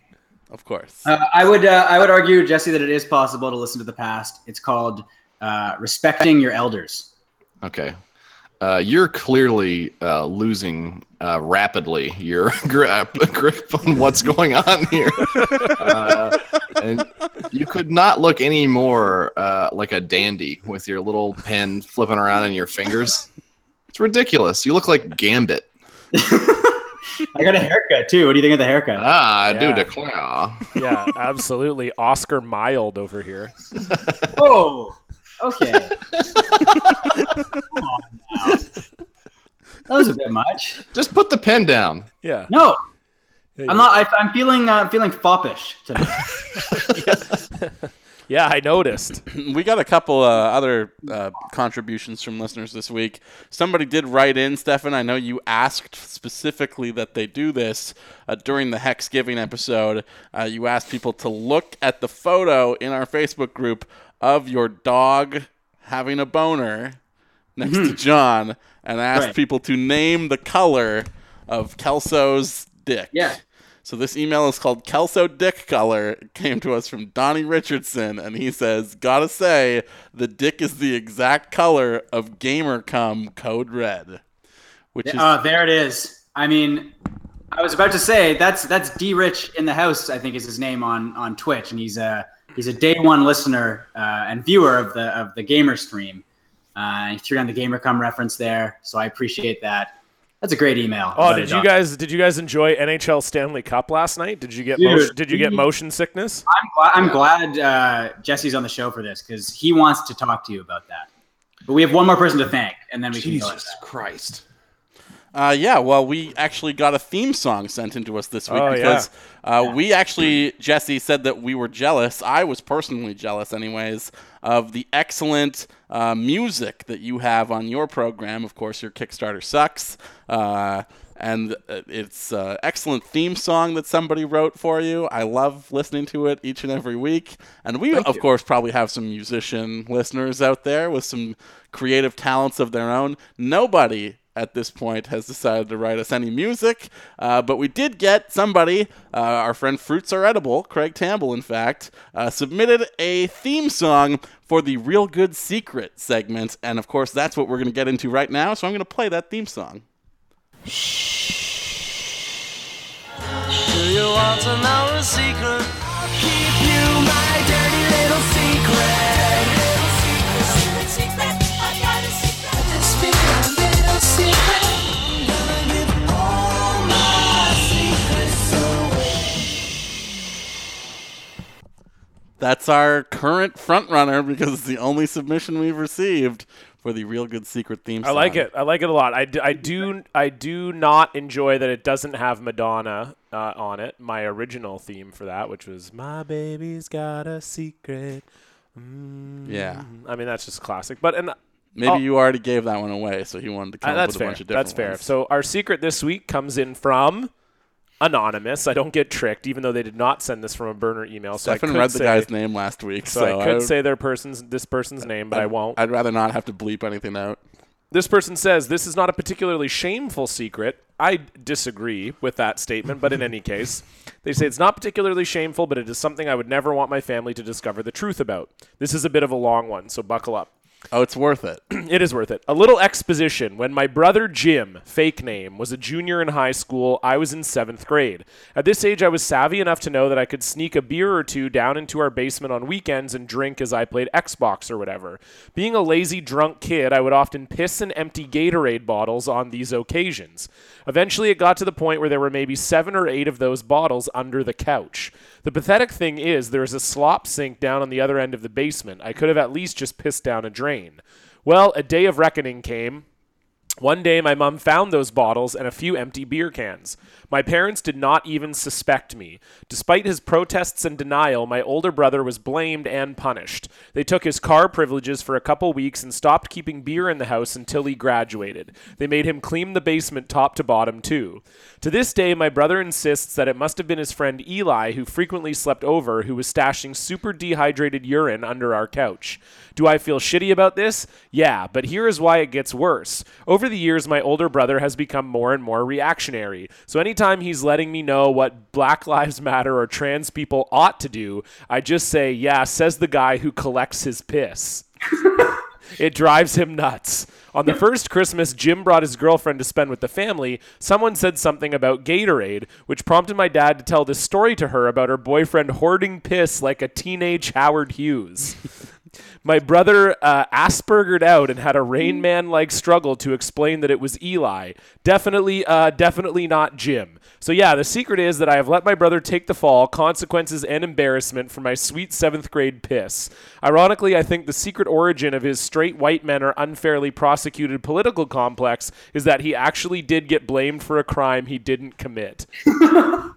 Of course. Uh, I would uh, I would argue, Jesse, that it is possible to listen to the past. It's called uh, respecting your elders. Okay. Uh, you're clearly uh, losing uh, rapidly your grip, grip on what's going on here. Uh, and you could not look any more uh, like a dandy with your little pen flipping around in your fingers. It's ridiculous. You look like Gambit. I got a haircut too. What do you think of the haircut? Ah, I do Yeah. declare. Yeah, absolutely. Oscar Wilde over here. Oh, okay. Come on now. That was a bit much. Just put the pen down. Yeah. No, Yeah, I'm not. I, I'm feeling uh, feeling foppish tonight. Yeah, I noticed. we got a couple uh, other uh, contributions from listeners this week. Somebody did write in, Stefan. I know you asked specifically that they do this uh, during the Hecksgiving episode. Uh, you asked people to look at the photo in our Facebook group of your dog having a boner next to hmm. John, and asked Right. people to name the color of Kelso's dick. Yeah. So this email is called Kelso Dick Color. It came to us from Donnie Richardson, and he says, "Gotta say, the dick is the exact color of Gamercom Code Red." Which is Oh, there it is. I mean, I was about to say that's that's D Rich in the house. I think is his name on on Twitch, and he's a he's a day one listener uh, and viewer of the of the gamer stream. Uh, he threw down the GamerCom reference there, so I appreciate that. That's a great email. Oh, did you dog. guys did you guys enjoy NHL Stanley Cup last night? Did you get Dude, motion, did you get motion sickness? I'm glad, I'm glad uh, Jesse's on the show for this because he wants to talk to you about that. But we have one more person to thank, and then we can go. Jesus Christ. Uh, yeah, well, we actually got a theme song sent into us this week Oh, yeah. because uh, we actually, Jesse said that we were jealous. I was personally jealous, anyways, of the excellent uh, music that you have on your program. Of course, your Kickstarter sucks. Uh, and uh, it's uh, excellent theme song that somebody wrote for you. I love listening to it each and every week. And we, of course, probably have some musician listeners out there with some creative talents of their own. Nobody at this point has decided to write us any music, uh, but we did get somebody, uh, our friend Fruits Are Edible, Craig Tamble, in fact, uh, submitted a theme song for the Real Good Secret segment, and of course that's what we're going to get into right now, so I'm going to play that theme song. Do you want to know a secret? I'll keep you my dirty little secret. That's our current frontrunner because it's the only submission we've received for the Real Good Secret theme song. I like it. I like it a lot. I, d- I do I do not enjoy that it doesn't have Madonna uh, on it. My original theme for that, which was "My baby's got a secret." Mm. Yeah. I mean that's just classic. But and Maybe Oh. you already gave that one away, so he wanted to come uh, up with a fair. bunch of different That's fair. ones. So our secret this week comes in from anonymous. I don't get tricked, even though they did not send this from a burner email. So I Stefan could read the say, guy's name last week, So, so, I could would- say their person's this person's name, but I won't. I'd rather not have to bleep anything out. this person says this is not a particularly shameful secret. I disagree with that statement, but in any case, they say it's not particularly shameful, but it is something I would never want my family to discover the truth about. This is a bit of a long one, so buckle up. Oh, it's worth it. It is worth it. A little exposition. When my brother Jim, fake name, was a junior in high school, I was in seventh grade. At this age, I was savvy enough to know that I could sneak a beer or two down into our basement on weekends and drink as I played Xbox or whatever. Being a lazy, drunk kid, I would often piss and empty Gatorade bottles on these occasions. Eventually, it got to the point where there were maybe seven or eight of those bottles under the couch. The pathetic thing is, there is a slop sink down on the other end of the basement. I could have at least just pissed down a drain. Well, a day of reckoning came. One day, my mom found those bottles and a few empty beer cans. My parents did not even suspect me. Despite his protests and denial, my older brother was blamed and punished. They took his car privileges for a couple weeks and stopped keeping beer in the house until he graduated. They made him clean the basement top to bottom, too. To this day, my brother insists that it must have been his friend Eli, who frequently slept over, who was stashing super dehydrated urine under our couch. Do I feel shitty about this? Yeah, but here is why it gets worse. Over the years, my older brother has become more and more reactionary. So anytime he's letting me know what Black Lives Matter or trans people ought to do, I just say, yeah, says the guy who collects his piss. It drives him nuts. On the first Christmas Jim brought his girlfriend to spend with the family, someone said something about Gatorade, which prompted my dad to tell this story to her about her boyfriend hoarding piss like a teenage Howard Hughes. My brother uh, Aspergered out and had a Rain Man like struggle to explain that it was Eli. Definitely, uh, definitely not Jim. So, yeah, the secret is that I have let my brother take the fall, consequences, and embarrassment for my sweet seventh grade piss. Ironically, I think the secret origin of his straight white men are unfairly prosecuted political complex is that he actually did get blamed for a crime he didn't commit.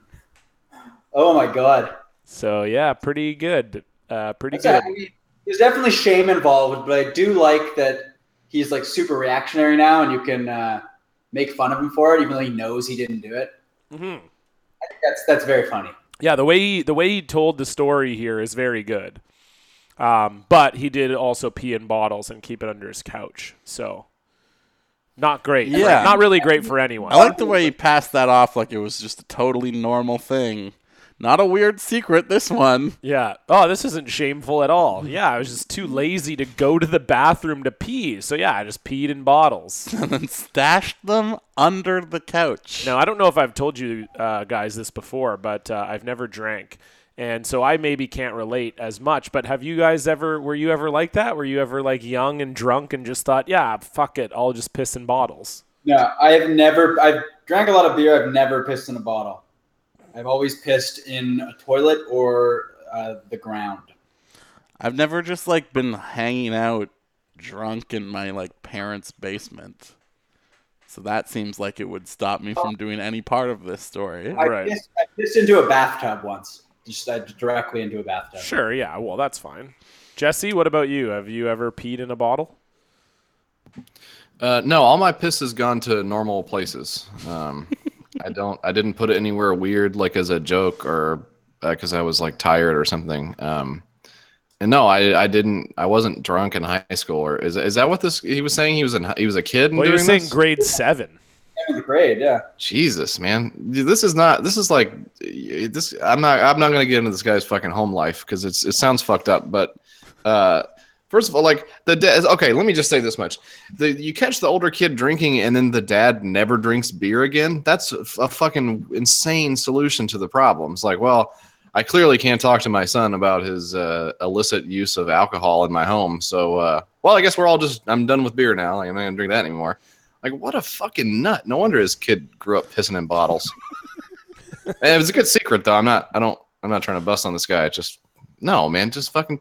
Oh my god. So, yeah, pretty good. Uh, pretty That's good. I mean, there's definitely shame involved, but I do like that he's like super reactionary now, and you can uh, make fun of him for it, even though he knows he didn't do it. Mm-hmm. I think that's that's very funny. Yeah, the way he, the way he told the story here is very good. Um, but he did also pee in bottles and keep it under his couch. So not great. Yeah. Not really great for anyone. I like the way he passed that off like it was just a totally normal thing. Not a weird secret, this one. yeah. Oh, this isn't shameful at all. Yeah, I was just too lazy to go to the bathroom to pee. So yeah, I just peed in bottles. And then stashed them under the couch. Now, I don't know if I've told you uh, guys this before, but uh, I've never drank. And so I maybe can't relate as much, but have you guys ever, were you ever like that? Were you ever like young and drunk and just thought, yeah, fuck it, I'll just piss in bottles? No, I have never. I've drank a lot of beer. I've never pissed in a bottle. I've always pissed in a toilet or uh, the ground. I've never just like been hanging out drunk in my like parents' basement. So that seems like it would stop me from doing any part of this story. I, Right. pissed, I pissed into a bathtub once. Just uh, directly into a bathtub. Sure, yeah, well, that's fine. Jesse, what about you? Have you ever peed in a bottle? Uh, no, all my piss has gone to normal places. Um, I don't. I didn't put it anywhere weird, like as a joke or because I was like tired or something. Um, and no, I, I didn't. I wasn't drunk in high school. Or is is that what this he was saying? He was in. He was a kid. Well, you were doing saying this? grade seven. Grade, yeah. Jesus, man, Dude, this is not. This is like this. I'm not. I'm not gonna get into this guy's fucking home life because it's. It sounds fucked up. But uh, first of all, like the dad. Okay, let me just say this much: the you catch the older kid drinking, and then the dad never drinks beer again. That's a, fucking insane solution to the problems. Like, well. I clearly can't talk to my son about his uh, illicit use of alcohol in my home. So, uh, well, I guess we're all just. I'm done with beer now. Like, I'm not gonna drink that anymore. Like, what a fucking nut! No wonder his kid grew up pissing in bottles. and it was a good secret, though. I'm not. I don't. I'm not trying to bust on this guy. It's just no, man. Just fucking.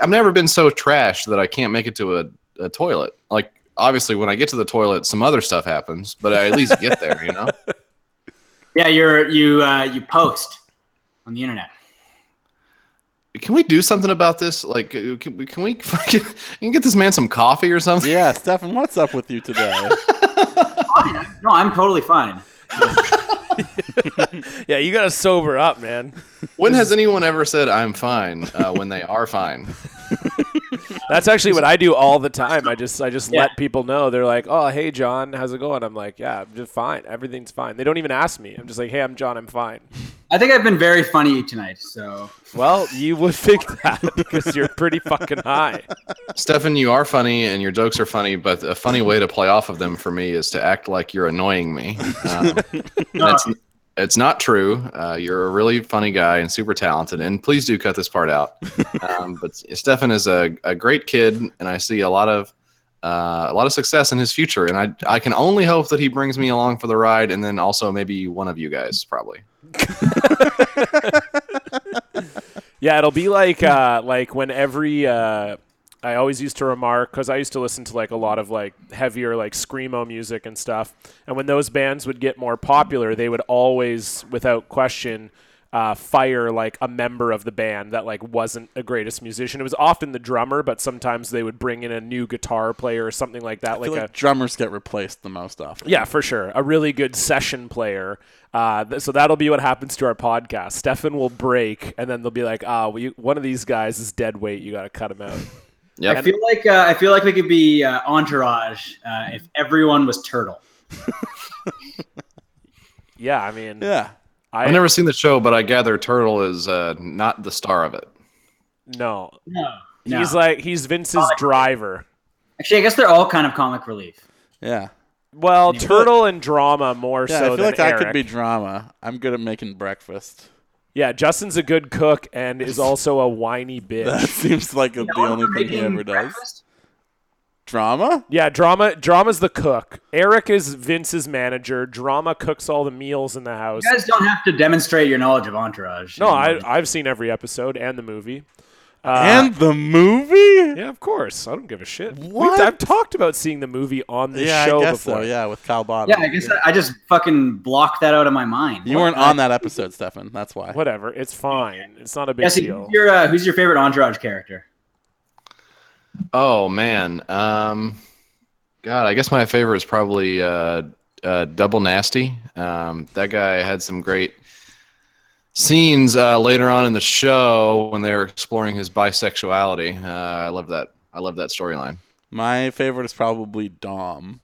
I've never been so trashed that I can't make it to a, a toilet. Like, obviously, when I get to the toilet, some other stuff happens, but I at least get there. You know. Yeah, you're you uh, you post on the internet. Can we do something about this? Like, uh, can, we- can we fucking can you get this man some coffee or something? Yeah, Stefan, what's up with you today? No, I'm totally fine. Yeah, you gotta sober up, man. When has anyone ever said "I'm fine" uh, when they are fine? That's actually what I do all the time. I just I just Yeah. let people know. They're like, "Oh, hey John, how's it going?" I'm like, "Yeah, I'm just fine. Everything's fine." They don't even ask me. I'm just like, "Hey, I'm John. I'm fine." I think I've been very funny tonight. So Well, you would think that because you're pretty fucking high. Stefan, you are funny and your jokes are funny, but a funny way to play off of them for me is to act like you're annoying me. Um, that's, it's not true. Uh, you're a really funny guy and super talented, and please do cut this part out. Um, but Stefan is a, a great kid, and I see a lot of uh, a lot of success in his future, and I I can only hope that he brings me along for the ride, and then also maybe one of you guys probably. Yeah, it'll be like uh, like when every uh, I always used to remark because I used to listen to like a lot of like heavier like screamo music and stuff, and when those bands would get more popular, they would always, without question, uh, fire like a member of the band that like wasn't a greatest musician. It was often the drummer, but sometimes they would bring in a new guitar player or something like that, I feel like like a drummers get replaced the most often. yeah, for sure. A really good session player. Uh, th- so that'll be what happens to our podcast. Stefan will break, and then they'll be like, "Ah, we one of these guys is dead weight. You got to cut him out." Yep. I feel like uh, I feel like we could be uh, Entourage uh, if everyone was Turtle. Yeah, I mean, Yeah. I I've never seen the show, but I gather Turtle is uh, not the star of it. no. No, He's no. like he's Vince's driver. actually, I guess they're all kind of comic relief. Yeah. Well, Yeah. Turtle and drama more Yeah, so I feel than like I could be drama. I'm good at making breakfast. Yeah, Justin's a good cook and is also a whiny bitch. That seems like the only thing he ever does. breakfast? Drama? Yeah, drama. Drama's the cook. Eric is Vince's manager. Drama cooks all the meals in the house. You guys don't have to demonstrate your knowledge of Entourage. No, I, I've seen every episode and the movie. Uh, and the movie? Yeah, of course. I don't give a shit. We- What? I've talked about seeing the movie on this yeah, show I guess before. so. Yeah, with Cal Bottom. yeah, I guess I, I just fucking blocked that out of my mind. You weren't on that episode, Stefan. That's why. Whatever. It's fine. It's not a big Jesse, deal. your uh, who's your favorite Entourage character? Oh man, um, God, I guess my favorite is probably uh, uh, Double Nasty. Um, that guy had some great scenes uh, later on in the show when they were exploring his bisexuality. Uh, I love that. I love that storyline. My favorite is probably Dom.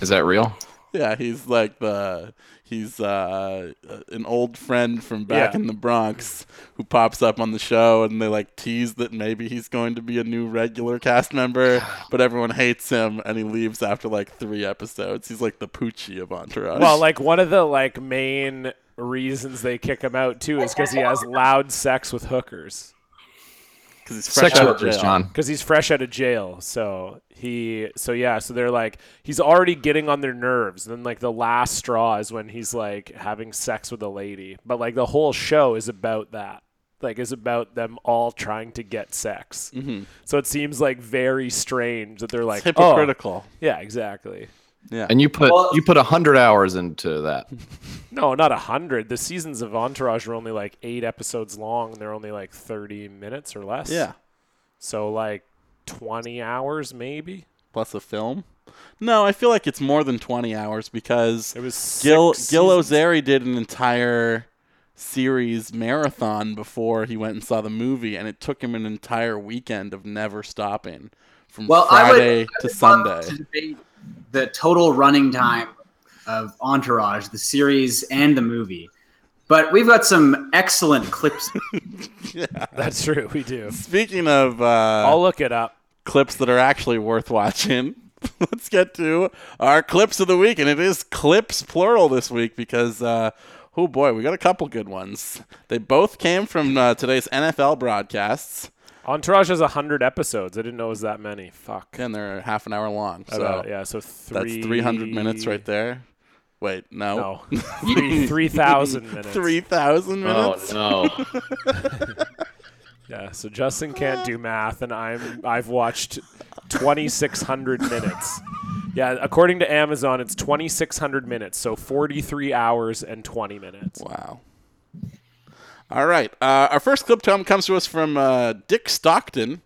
Is that real? Yeah, he's like the he's uh, an old friend from back Yeah. in the Bronx who pops up on the show, and they like tease that maybe he's going to be a new regular cast member, but everyone hates him, and he leaves after like three episodes. He's like the Poochie of Entourage. Well, like one of the like main reasons they kick him out too is because he has loud sex with hookers. Because he's fresh Sex out of jail. John. because he's fresh out of jail. So he, so yeah, so they're like, he's already getting on their nerves. And then like the last straw is when he's like having sex with a lady. But like the whole show is about that. Like is about them all trying to get sex. Mm-hmm. So it seems like very strange that they're like It's oh, hypocritical. yeah, exactly. Yeah. And you put Well- you put a hundred hours into that. No, not a hundred. The seasons of Entourage are only like eight episodes long. They're only like thirty minutes or less. yeah. So like twenty hours maybe. Plus a film. No, I feel like it's more than twenty hours because It was Gil six Gil seasons. Ozeri did an entire series marathon before he went and saw the movie, and it took him an entire weekend of never stopping from Well, I would- Friday I to would love Sunday. to debate the total running time of Entourage, the series and the movie. But we've got some excellent clips. yeah, That's true. We do. Speaking of uh, I'll look it up. clips that are actually worth watching. Let's get to our clips of the week, and it is clips plural this week because, uh, oh boy, we got a couple good ones. They both came from uh, today's NFL broadcasts, Entourage has hundred episodes. I didn't know it was that many. Fuck. and they're half an hour long. So About- yeah, so three, that's 300 minutes right there. Wait, no. No, three three thousand minutes. 3,000 minutes? Oh no! Yeah, so Justin can't do math, and I'm I've watched twenty six hundred minutes. Yeah, according to Amazon, it's twenty six hundred minutes, so forty three hours and twenty minutes. Wow. All right. Uh, our first clip Tom comes to us from uh, Dick Stockton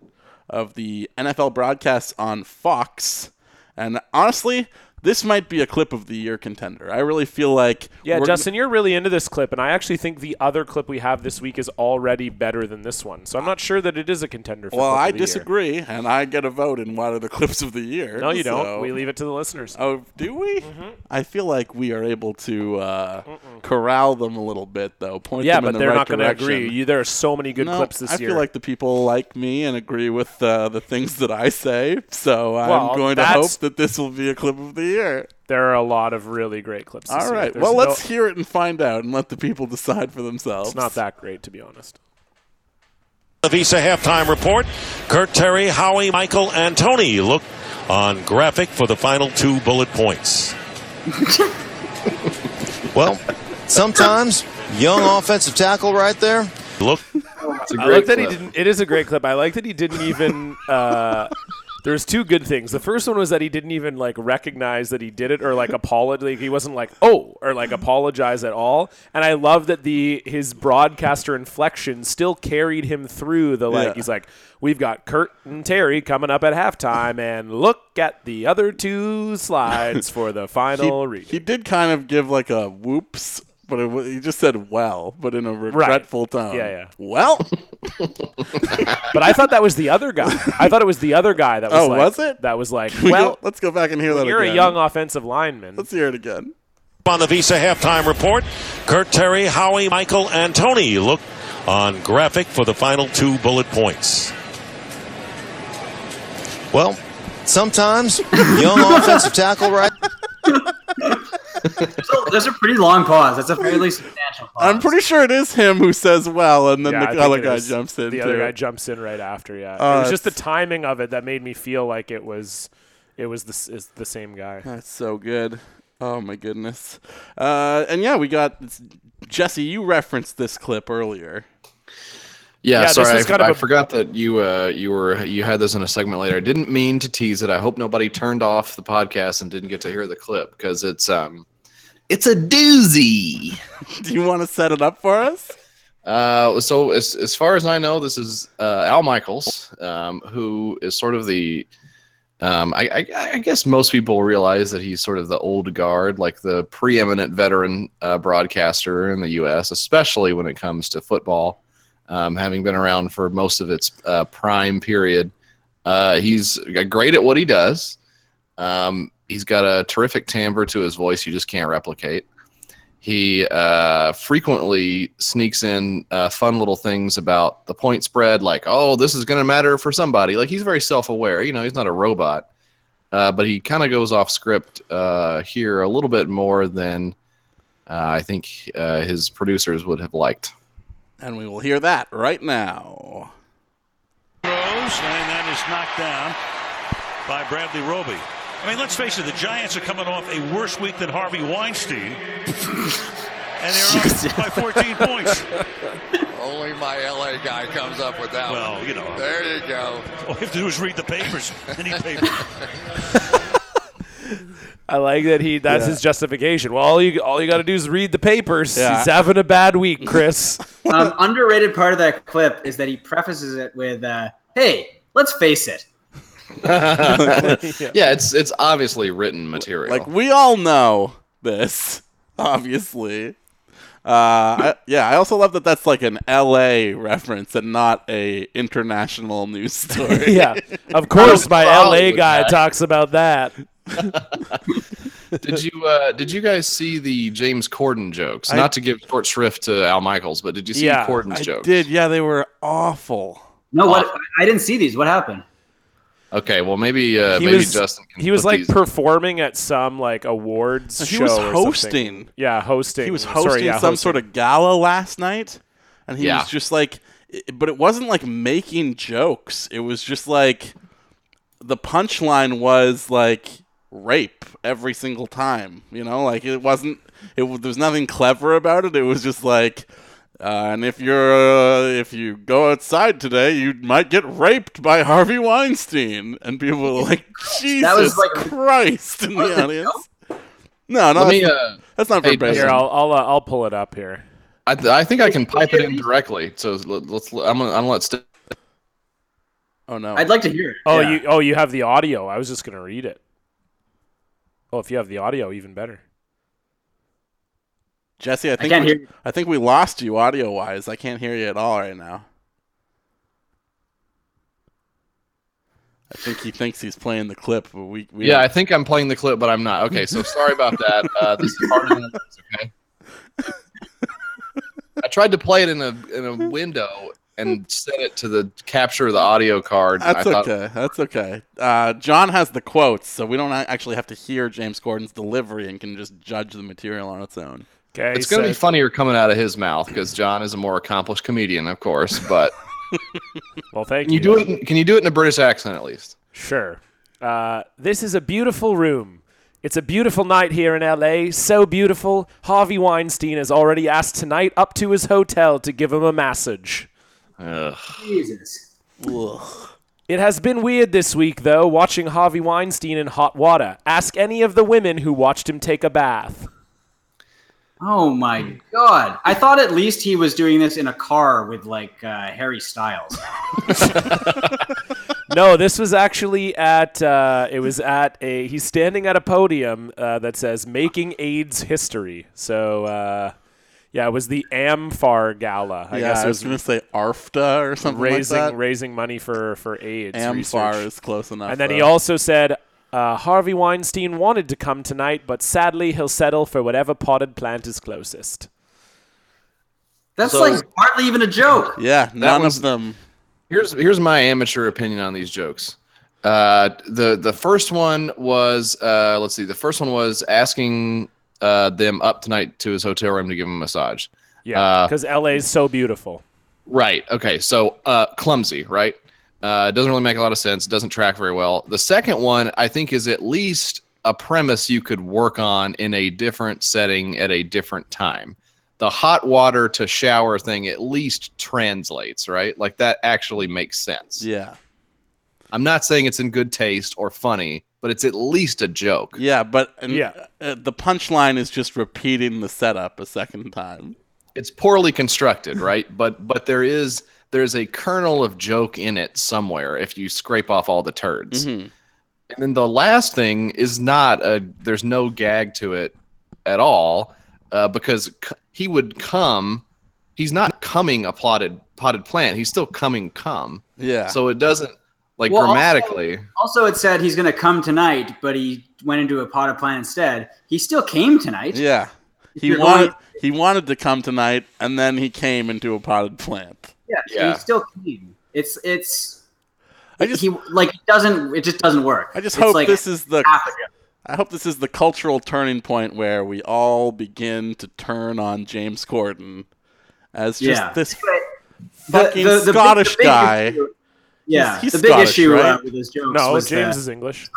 of the NFL broadcasts on Fox. And honestly, this might be a clip of the year contender. I really feel like Yeah, Justin, you're really into this clip, and I actually think the other clip we have this week is already better than this one. So I'm not sure that it is a contender. For Well, I the year. disagree, and I get a vote in one of the clips of the year. No, you so- don't. We leave it to the listeners. Oh, do we? Mm-hmm. I feel like we are able to uh, corral them a little bit, though. Point yeah, them but in the they're right not going to agree. You, there are so many good no, clips this I year. I feel like the people like me and agree with uh, the things that I say, so Well, I'm going to hope that this will be a clip of the year. There are a lot of really great clips. This All year. right, There's well, no- let's hear it and find out, and let the people decide for themselves. It's not that great, to be honest. The Visa halftime report. Kurt Terry, Howie, Michael, and Tony look on graphic for the final two bullet points. Well, sometimes young offensive tackle right there. Look, It's a I great like that he didn't. It is a great clip. I like that he didn't even. Uh, there's two good things. The first one was that he didn't even like recognize that he did it or like apologize. Like, he wasn't like oh or like apologize at all. And I love that the his broadcaster inflection still carried him through the like. Yeah. He's like, we've got Kurt and Terry coming up at halftime, and look at the other two slides for the he, final read. he did kind of give like a whoops, but it, wa- he just said "well," but in a regretful tone. Yeah, yeah. Well, But I thought that was the other guy. I thought it was the other guy that was Oh, like, was it? That was like, we well, go, let's go back and hear that you're again. a young offensive lineman. Let's hear it again. on the Visa halftime report. Kurt Terry, Howie, Michael, and Tony look on graphic for the final two bullet points. Well, sometimes young offensive tackle right. So there's a pretty long pause. That's a fairly substantial pause. I'm pretty sure it is him who says "well," and then Yeah, the other guy jumps in. The too. other guy jumps in right after. Yeah, Oh, it was just the timing of it that made me feel like it was, it was the is the same guy. That's so good. Oh my goodness. Uh, and yeah, we got Jesse. You referenced this clip earlier. Yeah, Yeah, sorry, I, kind of I a- forgot that you uh, you were you had this in a segment later. I didn't mean to tease it. I hope nobody turned off the podcast and didn't get to hear the clip because it's um it's a doozy. Do you want to set it up for us? Uh, so as as far as I know, this is uh, Al Michaels, um, who is sort of the um, I, I, I guess most people realize that he's sort of the old guard, like the preeminent veteran uh, broadcaster in the U.S., especially when it comes to football. Um, having been around for most of its uh, prime period, uh, he's great at what he does. Um, he's got a terrific timbre to his voice you just can't replicate. He uh, frequently sneaks in uh, fun little things about the point spread, like, oh, this is going to matter for somebody. Like, he's very self aware. You know, he's not a robot. Uh, but he kind of goes off script uh, here a little bit more than I think his producers would have liked. And we will hear that right now. Throws, and that is knocked down by Bradley Roby. I mean, let's face it, the Giants are coming off a worse week than Harvey Weinstein. and they're up by 14 points. Only my LA guy comes up with that Well, one. you know. There you go. All you have to do is read the papers. Any paper. I like that he that's his justification. Well, all you all you got to do is read the papers. Yeah. He's having a bad week, Chris. um, underrated part of that clip is that he prefaces it with, uh, "Hey, let's face it." yeah, it's it's obviously written material. Like we all know this, obviously. Uh, I, yeah, I also love that that's like an L.A. reference and not a international news story. yeah, of course, my LA guy that. talks about that. Did you uh, did you guys see the James Corden jokes? I- Not to give short shrift to Al Michaels, but did you see Yeah, Corden's I jokes? did. Yeah, they were awful. No, what? I didn't see these. What happened? Okay, well maybe uh, maybe was Justin. Can he was put like these- performing at some like awards He show. was or hosting. Yeah, hosting. He was Sorry, hosting yeah, some hosting. sort of gala last night, and he Yeah. was just like, but it wasn't like making jokes. It was just like the punchline was like rape every single time. You know, like it wasn't. It w- there nothing clever about it. It was just like. Uh, and if you're uh, if you go outside today, you might get raped by Harvey Weinstein, and people were like, "Jesus That was like- Christ!" in the audience. No, no, that's, me. not, Uh, that's not hey, verbatim. Here, I'll I'll, uh, I'll pull it up here. I, I think I can pipe it in directly. So let, let's. I'm gonna. I'm gonna let. St- Oh no! I'd like to hear it. Oh, Yeah. you oh you have the audio. I was just gonna read it. Oh, if you have the audio, even better. Jesse, I think can't we, hear you. I think we lost you audio wise. I can't hear you at all right now. I think he thinks he's playing the clip, but we, we Yeah, I don't- think I'm playing the clip, but I'm not. Okay, so sorry about that. Uh, this is harder than it looks. Okay. I tried to play it in a in a window and set it to the capture of the audio card. That's I thought, okay. That's okay. Uh, John has the quotes, so we don't actually have to hear James Corden's delivery and can just judge the material on its own. Okay. It's going to be funnier coming out of his mouth because John is a more accomplished comedian, of course. But Well, thank can you do it? in- Can you do it in a British accent at least? Sure. Uh, this is a beautiful room. It's a beautiful night here in LA. So beautiful. Harvey Weinstein has already asked tonight up to his hotel to give him a massage. Ugh. Jesus. It has been weird this week, though, watching Harvey Weinstein in hot water. Ask any of the women who watched him take a bath. Oh my god! I thought at least he was doing this in a car with like uh, Harry Styles. no, this was actually at. Uh, it was at a. He's standing at a podium uh, that says "Making AIDS History." So, uh, yeah, it was the AmFAR Gala. I yeah, guess I was was going to say ARFTA or something raising like that. raising money for for AIDS. AmFAR research. is close enough. And then he also said uh, Harvey Weinstein wanted to come tonight, but sadly he'll settle for whatever potted plant is closest. That's So- like hardly even a joke. Yeah, none was- of them. Here's here's my amateur opinion on these jokes. Uh, the the first one was uh, let's see. The first one was asking uh, them up tonight to his hotel room to give him a massage. Yeah, Uh, because LA is so beautiful. Right. Okay. So uh, clumsy, right? Uh, doesn't really make a lot of sense. Doesn't track very well. The second one, I think, is at least a premise you could work on in a different setting at a different time. The hot water to shower thing at least translates, right? Like that actually makes sense. Yeah. I'm not saying it's in good taste or funny, but it's at least a joke. Yeah, but and, Yeah. uh, the punchline is just repeating the setup a second time. it's poorly constructed, right? But but there is there's a kernel of joke in it somewhere if you scrape off all the turds. Mhm. And then the last thing is not a there's no gag to it at all uh, because c- he would come. He's not coming a plotted potted plant. He's still coming come. Yeah. So it doesn't like Well, also- grammatically. Also, it said he's going to come tonight, but he went into a potted plant instead. He still came tonight. yeah. He wanted going- he wanted to come tonight, and then he came into a potted plant. Yeah, Yeah. he still came. It's it's. I just he like it doesn't. It just doesn't work. I just It's hope like this is the. I hope this is the cultural turning point where we all begin to turn on James Corden as just Yeah. this The- fucking the- the big- Scottish the big guy. issue- yeah, He's- he's the big Scottish, issue right? uh, with his jokes No, was James the, is English.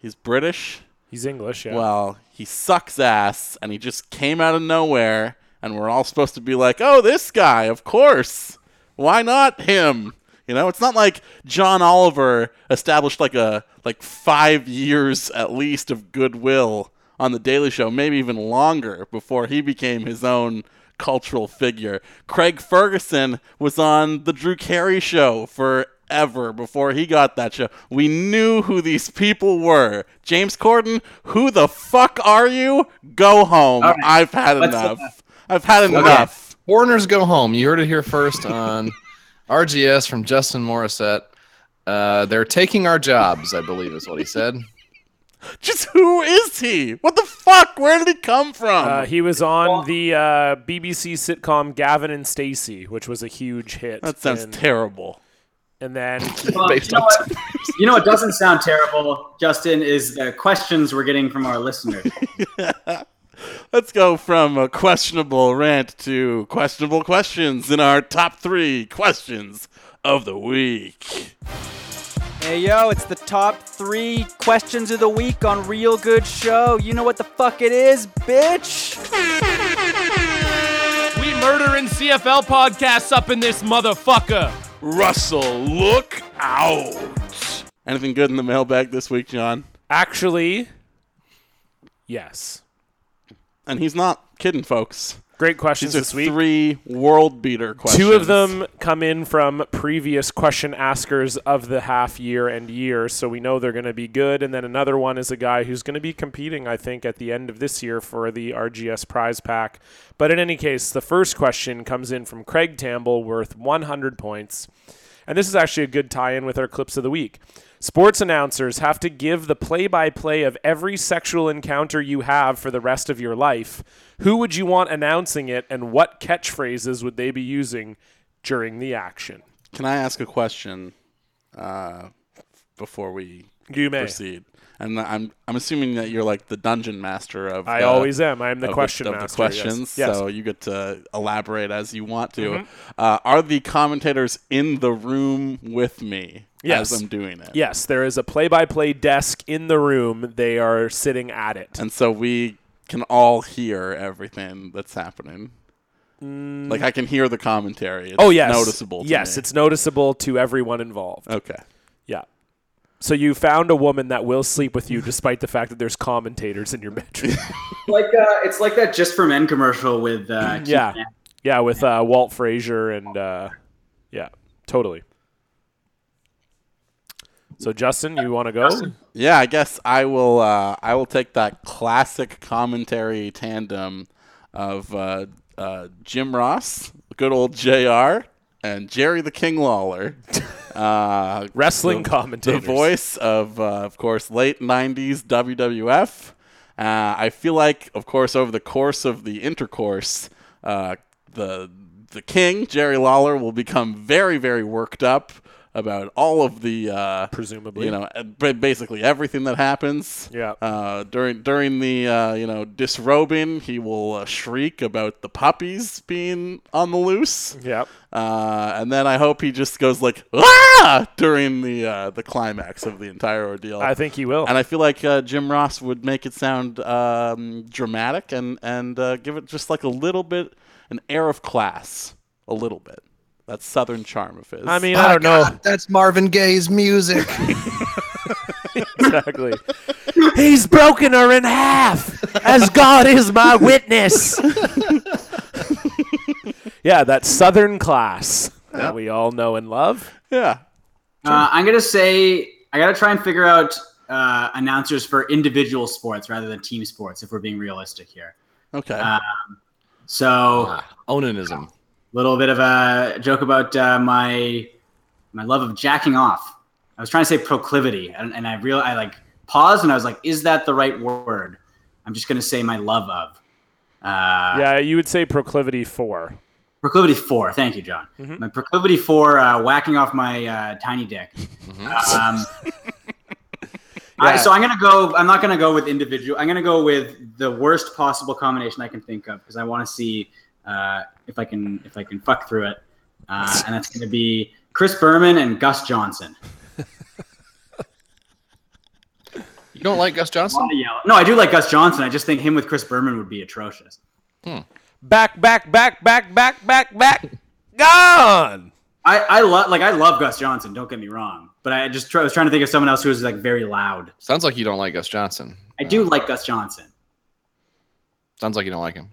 He's British. He's English, yeah. Well, he sucks ass, and he just came out of nowhere, and we're all supposed to be like, "Oh, this guy, of course. Why not him?" You know, it's not like John Oliver established like a like five years at least of goodwill on the Daily Show, maybe even longer before he became his own cultural figure. Craig Ferguson was on the Drew Carey Show forever before he got that show. We knew who these people were. James Corden, who the fuck are you? Go home. All right. I've had Let's, enough. I've had enough. Foreigners go home. You heard it here first on RGS from Justin Morissette. Uh, they're taking our jobs, I believe, is what he said. Just who is he? What the fuck? Where did he come from? Uh, he was on the uh, BBC sitcom Gavin and Stacey, which was a huge hit. that sounds and, terrible. And then Well, Based you, know on what, you know what doesn't sound terrible, Justin, is the questions we're getting from our listeners. Let's go from a questionable rant to questionable questions in our top three questions of the week. Hey yo, it's the top three questions of the week on Real Good Show. You know what the fuck it is, bitch? We murdering CFL podcasts up in this motherfucker. Russell, look out. Anything good in the mailbag this week, John? actually, yes. And he's not kidding, folks. Great questions These this week. three world beater questions. Two of them come in from previous question askers of the half year and year, so we know they're going to be good. And then another one is a guy who's going to be competing, I think, at the end of this year for the RGS prize pack. But in any case, the first question comes in from Craig Tamble, worth 100 points. And this is actually a good tie in with our clips of the week. Sports announcers have to give the play by play of every sexual encounter you have for the rest of your life. Who would you want announcing it, and what catchphrases would they be using during the action? Can I ask a question uh, before we You may. proceed? And I'm I'm assuming that you're like the dungeon master of. I the- always am. I am the question of master, The questions, yes. Yes. so you get to elaborate as you want to. Mhm. Uh, are the commentators in the room with me Yes. as I'm doing it? Yes, there is a play by play desk in the room. They are sitting at it. And so we can all hear everything that's happening. Like I can hear the commentary. It's oh, yes. noticeable. To yes, me. it's noticeable to everyone involved. Okay. Yeah. So you found a woman that will sleep with you despite the fact that there's commentators in your bedroom. like uh, it's like that just for men commercial with uh, yeah. Yeah, with uh, Walt Frazier and uh, yeah, totally. So Justin, you want to go? Yeah, I guess I will. Uh, I will take that classic commentary tandem of uh, uh, Jim Ross, good old Jr., and Jerry the King Lawler, uh, Wrestling the, commentators. the voice of, uh, of course, late '90s WWF. Uh, I feel like, of course, over the course of the intercourse, uh, the the King Jerry Lawler will become very, very worked up about all of the uh, presumably you know uh, basically everything that happens Yeah. uh, during during the uh, you know disrobing he will uh, shriek about the puppies being on the loose Yep. uh, and then I hope he just goes like ah during the uh, the climax of the entire ordeal I think he will. and I feel like uh, Jim Ross would make it sound um, dramatic and and uh, give it just like a little bit an air of class a little bit that southern charm of his I mean, I don't know. That's Marvin Gaye's music. exactly. He's broken her in half, as God is my witness. yeah, that Southern class that we all know and love. Yeah. Uh, I'm gonna say I gotta try and figure out uh, announcers for individual sports rather than team sports. If we're being realistic here. Okay. Um, so Ah, onanism. Little bit of a joke about uh, my my love of jacking off. I was trying to say proclivity, and, and I real I like paused and I was like, "Is that the right word?" I'm just gonna say my love of. Uh, yeah, you would say proclivity four. Proclivity four. Thank you, John. Mhm. My proclivity for uh, whacking off my uh, tiny dick. Um, I, so I'm gonna go. I'm not gonna go with individual. I'm gonna go with the worst possible combination I can think of because I want to see uh, if I can if I can fuck through it. Uh, and that's gonna be Chris Berman and Gus Johnson. You don't like Gus Johnson? No, I do like Gus Johnson. I just think him with Chris Berman would be atrocious. Back, back, back, back, back, back, back. Gone. I, I love like I love Gus Johnson. Don't get me wrong, but I just try, was trying to think of someone else who was like very loud. Sounds like you don't like Gus Johnson. I do like Gus Johnson. Sounds like you don't like him.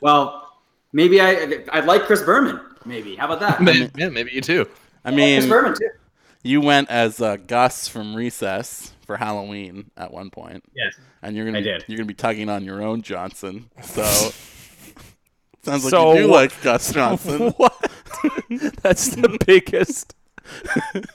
Well, maybe I I like Chris Berman. Maybe how about that? Maybe, yeah, maybe you too. I mean, Chris Berman too. you went as uh, Gus from Recess for Halloween at one point. Yes. And you're gonna I be, did. you're gonna be tugging on your own Johnson. So sounds like So you do wha- like Gus Johnson. what? That's the biggest.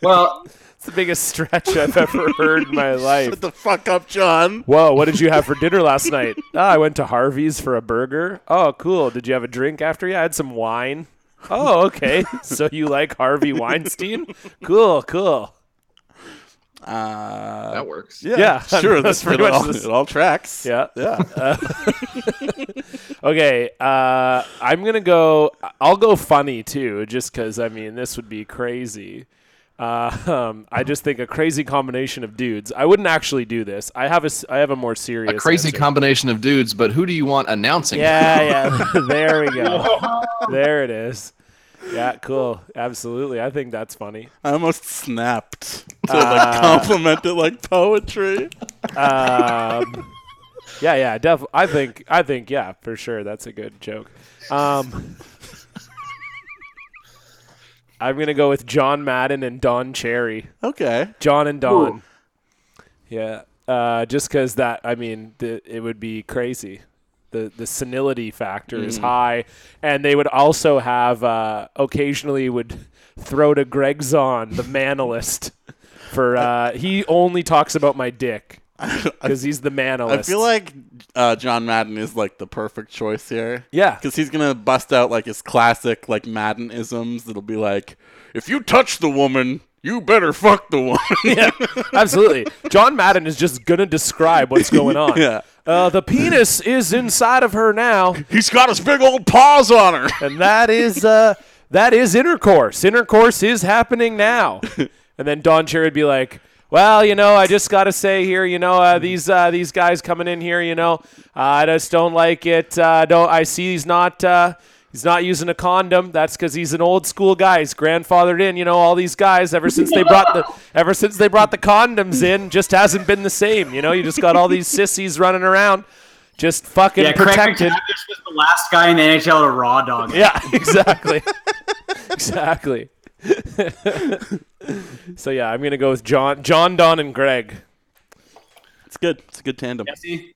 Well, it's the biggest stretch I've ever heard in my life. Shut the fuck up, John. Whoa, what did you have for dinner last night? Oh, I went to Harvey's for a burger. Oh, cool. Did you have a drink after? Yeah, I had some wine. Oh, okay. so you like Harvey Weinstein? Cool, cool. Uh, That works. yeah, Yeah, sure. that's That's pretty it much all, this- it all tracks. Yeah. yeah. Uh, okay, uh, I'm gonna go. I'll go funny too, just because I mean this would be crazy. Uh, um, I just think a crazy combination of dudes. I wouldn't actually do this. I have a. s- I have a more serious. A crazy answer. combination of dudes, but who do you want announcing? Yeah, yeah. there we go. There it is. Yeah, cool. Absolutely. I think that's funny. I almost snapped to Uh, like compliment it like poetry. Um, Yeah, yeah, def- I think, I think, yeah, for sure, that's a good joke. Um, I'm gonna go with John Madden and Don Cherry. Okay. John and Don. Yeah, uh, just because that, I mean, the, it would be crazy. The the senility factor is Mm. high, and they would also have uh, occasionally would throw to Greg Zahn, the manalist, for uh, he only talks about my dick because he's the manalist. I feel like uh, John Madden is like the perfect choice here. Yeah. because he's gonna bust out like his classic like Madden isms. It'll be like, if you touch the woman, you better fuck the woman. yeah, absolutely. John Madden is just gonna describe what's going on. Yeah. Uh, the penis is inside of her now, He's got his big old paws on her. and that is uh, that is intercourse. Intercourse is happening now. And then Don Cherry would be like, "Well, you know, I just got to say here, you know, uh, these uh, these guys coming in here, you know, uh, I just don't like it. Uh, don't I see he's not." Uh, He's not using a condom. That's because he's an old school guy. He's grandfathered in. You know, all these guys ever since they brought the ever since they brought the condoms in, just hasn't been the same. You know, you just got all these sissies running around, just fucking Yeah, Craig protected. MacTavish was the last guy in the NHL to raw dog. Yeah, exactly. exactly. So yeah, I'm gonna go with John, John, Don, and Greg. It's good. It's a good tandem. Jesse?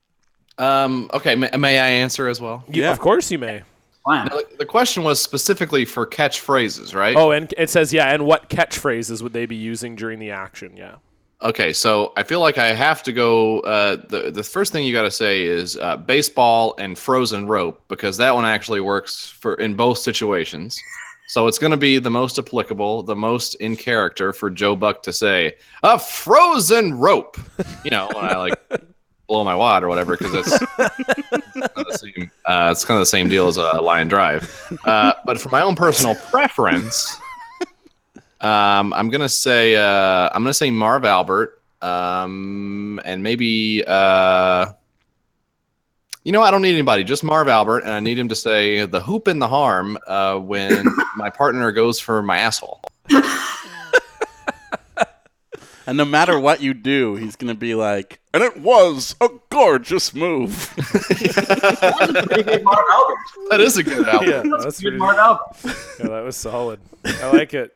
Um, okay, may, may I answer as well? You- Of course you may. Fine. Now, the- the question was specifically for catchphrases, right? Oh, and it says yeah, and what catchphrases would they be using during the action? Yeah. Okay, so I feel like I have to go. Uh, the the first thing you got to say is uh, baseball and frozen rope because that one actually works for in both situations. So it's going to be the most applicable, the most in character for Joe Buck to say a frozen rope. You know, when I like blow my wad or whatever because it's kind of the same. Uh, it's kind of the same deal as a line drive. Uh, but for my own personal preference. Um, I'm gonna say uh, I'm gonna say Marv Albert, um, and maybe uh, you know I don't need anybody, just Marv Albert, and I need him to say the hoop and the harm uh, when my partner goes for my asshole. And no matter what you do, he's gonna be like, and it was a gorgeous move. Pretty good Marv Albert. That is a good album. Yeah, That's that's good pretty, Marv Albert. yeah, that was solid. I like it.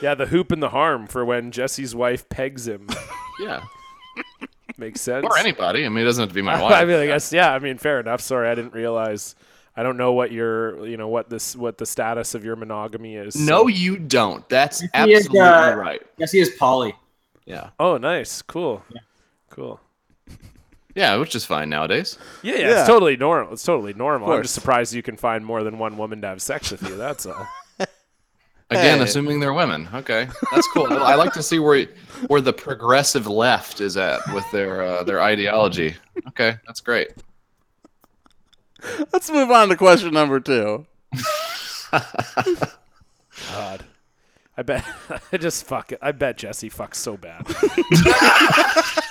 Yeah, the hoop and the harm for when Jesse's wife pegs him Yeah, makes sense. or anybody. I mean, it doesn't have to be my wife. I mean, I guess yeah. I mean, fair enough. Sorry, I didn't realize. I don't know what your, you know, what this, what the status of your monogamy is. so- no, you don't. That's He is, absolutely uh, right. he is Polly. Yeah, Oh, nice, cool, cool. yeah, which is fine nowadays. Yeah, yeah, Yeah. it's totally normal. It's totally normal. I'm just surprised you can find more than one woman to have sex with you. That's all. Again, assuming they're women. Okay, that's cool. I like to see where where the progressive left is at with their uh, their ideology. Okay, that's great. Let's move on to question number two. God, I bet. I just fuck it. I bet Jesse fucks so bad.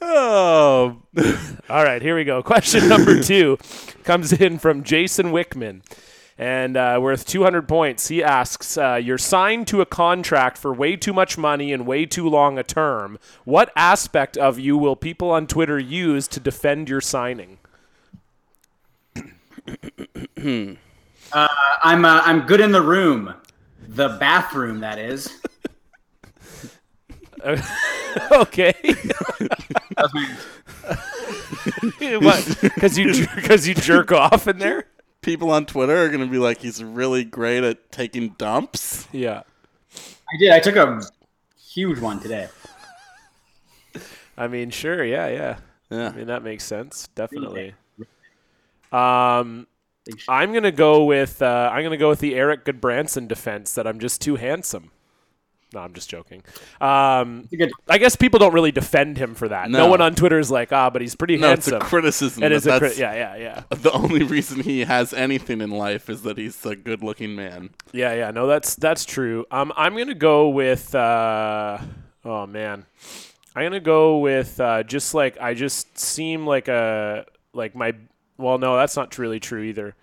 Oh, All right, here we go. Question number two comes in from Jason Wickman. And uh, worth 200 points. He asks, uh, "You're signed to a contract for way too much money and way too long a term. What aspect of you will people on Twitter use to defend your signing?" Uh, I'm uh, I'm good in the room, the bathroom that is. okay. That was my- what? Because you because you jerk off in there? people on Twitter are gonna be like, he's really great at taking dumps. Yeah. I did. I took a huge one today. I mean, sure, yeah, yeah. Yeah. I mean, that makes sense, definitely. Um, I'm gonna go with uh, I'm gonna go with the Erik Gudbranson defense that I'm just too handsome. No, I'm just joking. Um, good- I guess people don't really defend him for that. No, No. one on Twitter is like, ah, but he's pretty No, it's handsome. a criticism. It that is a cri- yeah, yeah, yeah, The only reason he has anything in life is that he's a good-looking man. yeah, yeah. No, that's that's true. Um, I'm gonna go with. Uh, oh man, I'm gonna go with uh, just like I just seem like a like my. Well, no, that's not really true either.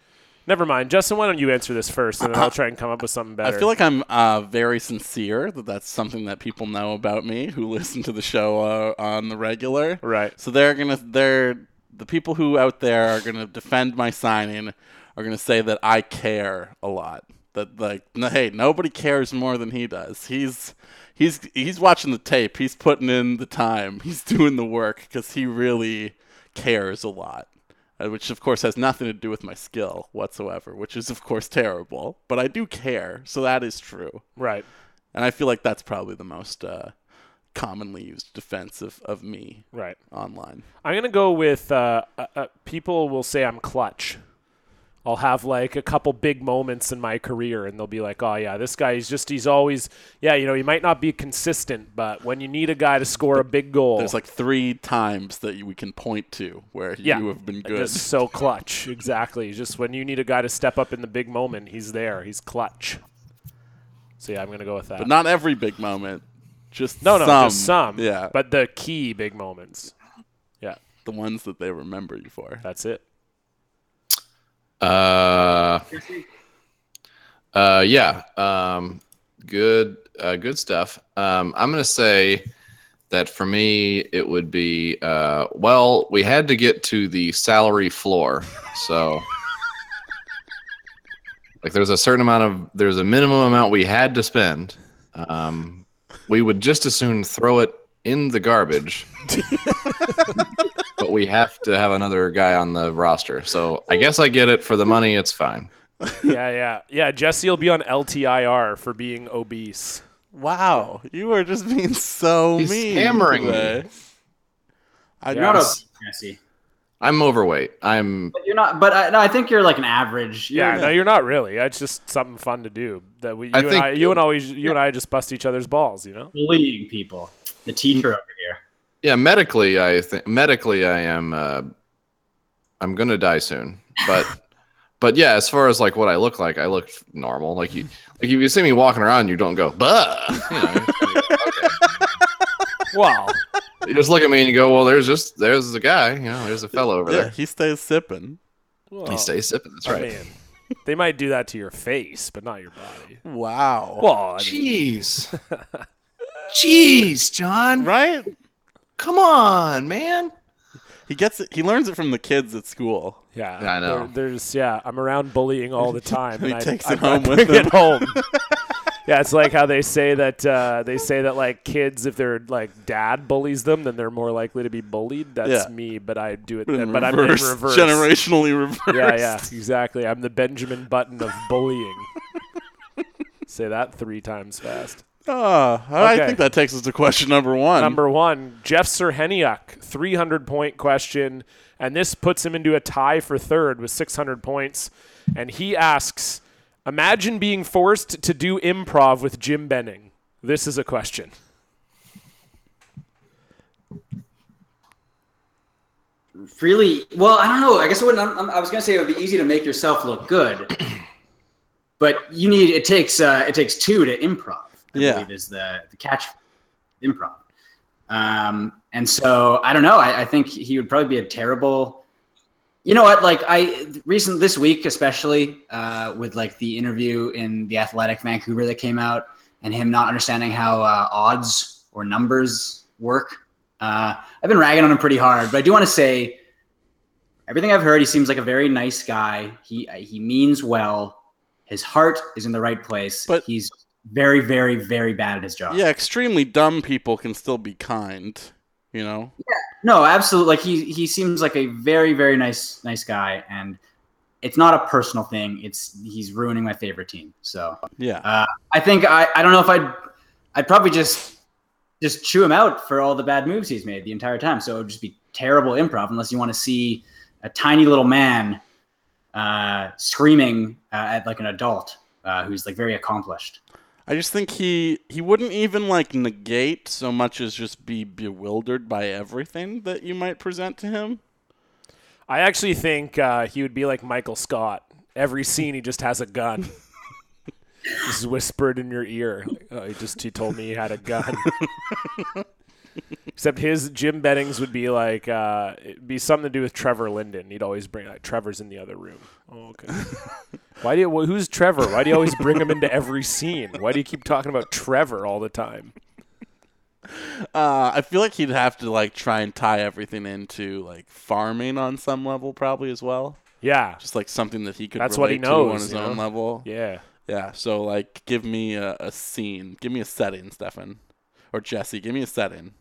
Never mind, Justin. Why don't you answer this first, and then I'll try and come up with something better. I feel like I'm uh, very sincere that that's something that people know about me who listen to the show uh, on the regular. Right. So they're gonna they're the people who out there are gonna defend my signing are gonna say that I care a lot. That like no, hey nobody cares more than he does. He's he's he's watching the tape. He's putting in the time. He's doing the work because he really cares a lot which of course has nothing to do with my skill whatsoever, which is of course terrible. But I do care, so that is true. Right. And I feel like that's probably the most uh, commonly used defense of, of me Right. online. I'm gonna go with uh, uh, uh, people will say I'm clutch. I'll have like a couple big moments in my career, and they'll be like, "Oh yeah, this guy is just he's always yeah, you know, he might not be consistent, but when you need a guy to score a big goal, There's like three times that we can point to where yeah, you have been good. just so clutch. Exactly, just when you need a guy to step up in the big moment, he's there. He's clutch. So yeah, I'm gonna go with that. but not every big moment. Just no, no, some. just some. Yeah, but the key big moments. Yeah, the ones that they remember you for. that's it. Uh, uh, yeah. Um, good, uh, good stuff. Um, I'm gonna say that for me, it would be uh, well, we had to get to the salary floor, so like there's a certain amount of there's a minimum amount we had to spend. Um, we would just as soon throw it in the garbage. but we have to have another guy on the roster. So I guess I get it for the money. It's fine. yeah, yeah, yeah. Jesse will be on LTIR for being obese. Wow, you are just being so He's mean. hammering me. I You're not just- a Jesse. I'm overweight. I'm But you're not. But I, no, I think you're like an average. Yeah, You're- no, you're not really. It's just something fun to do. That we, you I and think- I, you and always, you and I just bust each other's balls. You know. bullying people. The teacher mm. over here. Yeah. Medically, I think medically I am. Uh, I'm gonna die soon. But but yeah, as far as like what I look like, I look normal. Like you, like if you see me walking around, you don't go, "Buh." You, know, Wow. you just look at me and you go, "Well, there's just there's the guy. You know, there's a fellow over yeah, there. he stays sipping. He stays sipping. That's right." mean, they might do that to your face, but not your body. Wow. Well, I mean, Jeez. Jeez, John. right? Come on, man. He gets it. He learns it from the kids at school. yeah, I know. there- there's yeah, I'm around bullying all the time, He and takes I, it home I with him. it home. yeah, it's like how they say that uh, they say that like kids, if their like dad bullies them, then they're more likely to be bullied. That's Yeah. me, but I do it. But, in but I'm in reverse, reverse. generationally reversed. Yeah, yeah, exactly. I'm the Benjamin Button of bullying. Say that three times fast. Oh, I Okay. think that takes us to question number one. Number one, Jeff Serheniuk, 300 point question. And this puts him into a tie for third with 600 points. And he asks Imagine being forced to do improv with Jim Benning. This is a question. Really? Well, I don't know. I guess it wouldn't. I'm- I was gonna say it would be easy to make yourself look good, but you need. It takes. Uh, it takes two to improv. I Yeah. believe is the the catch. Improv. Um, and so I don't know. I, I think he would probably be a terrible. You know what? Like I recent this week, especially uh, with like the interview in the Athletic Vancouver that came out, and him not understanding how uh, odds or numbers work. Uh, I've been ragging on him pretty hard, but I do want to say everything I've heard. He seems like a very nice guy. He he means well. His heart is in the right place, But- he's very, very, very bad at his job. Yeah, extremely dumb people can still be kind. You know. Yeah, No, absolutely. Like he he seems like a very very nice nice guy, and it's not a personal thing. It's he's ruining my favorite team. So Yeah. uh, I think I I don't know if I'd I'd probably just just chew him out for all the bad moves he's made the entire time. So it would just be terrible improv unless you want to see a tiny little man uh, screaming uh, at like an adult uh, who's like very accomplished. I just think he he wouldn't even like negate so much as just be bewildered by everything that you might present to him. I actually think uh, he would be like Michael Scott. Every scene, he just has a gun. just whispered in your ear. Like, oh, he just he told me he had a gun. Except his Jim Bennings would be like uh, it'd be something to do with Trevor Linden. He'd always bring like Trevor's in the other room. Oh, okay. Why do you? wh- Who's Trevor? Why do you always bring him into every scene? Why do you keep talking about Trevor all the time? Uh, I feel like he'd have to like try and tie everything into like farming on some level, probably as well. Yeah, Just like something that he could. That's what he knows on his own know? level. yeah. Yeah. So like, give me a, a scene. Give me a setting, Stefan, or Jesse. Give me a setting.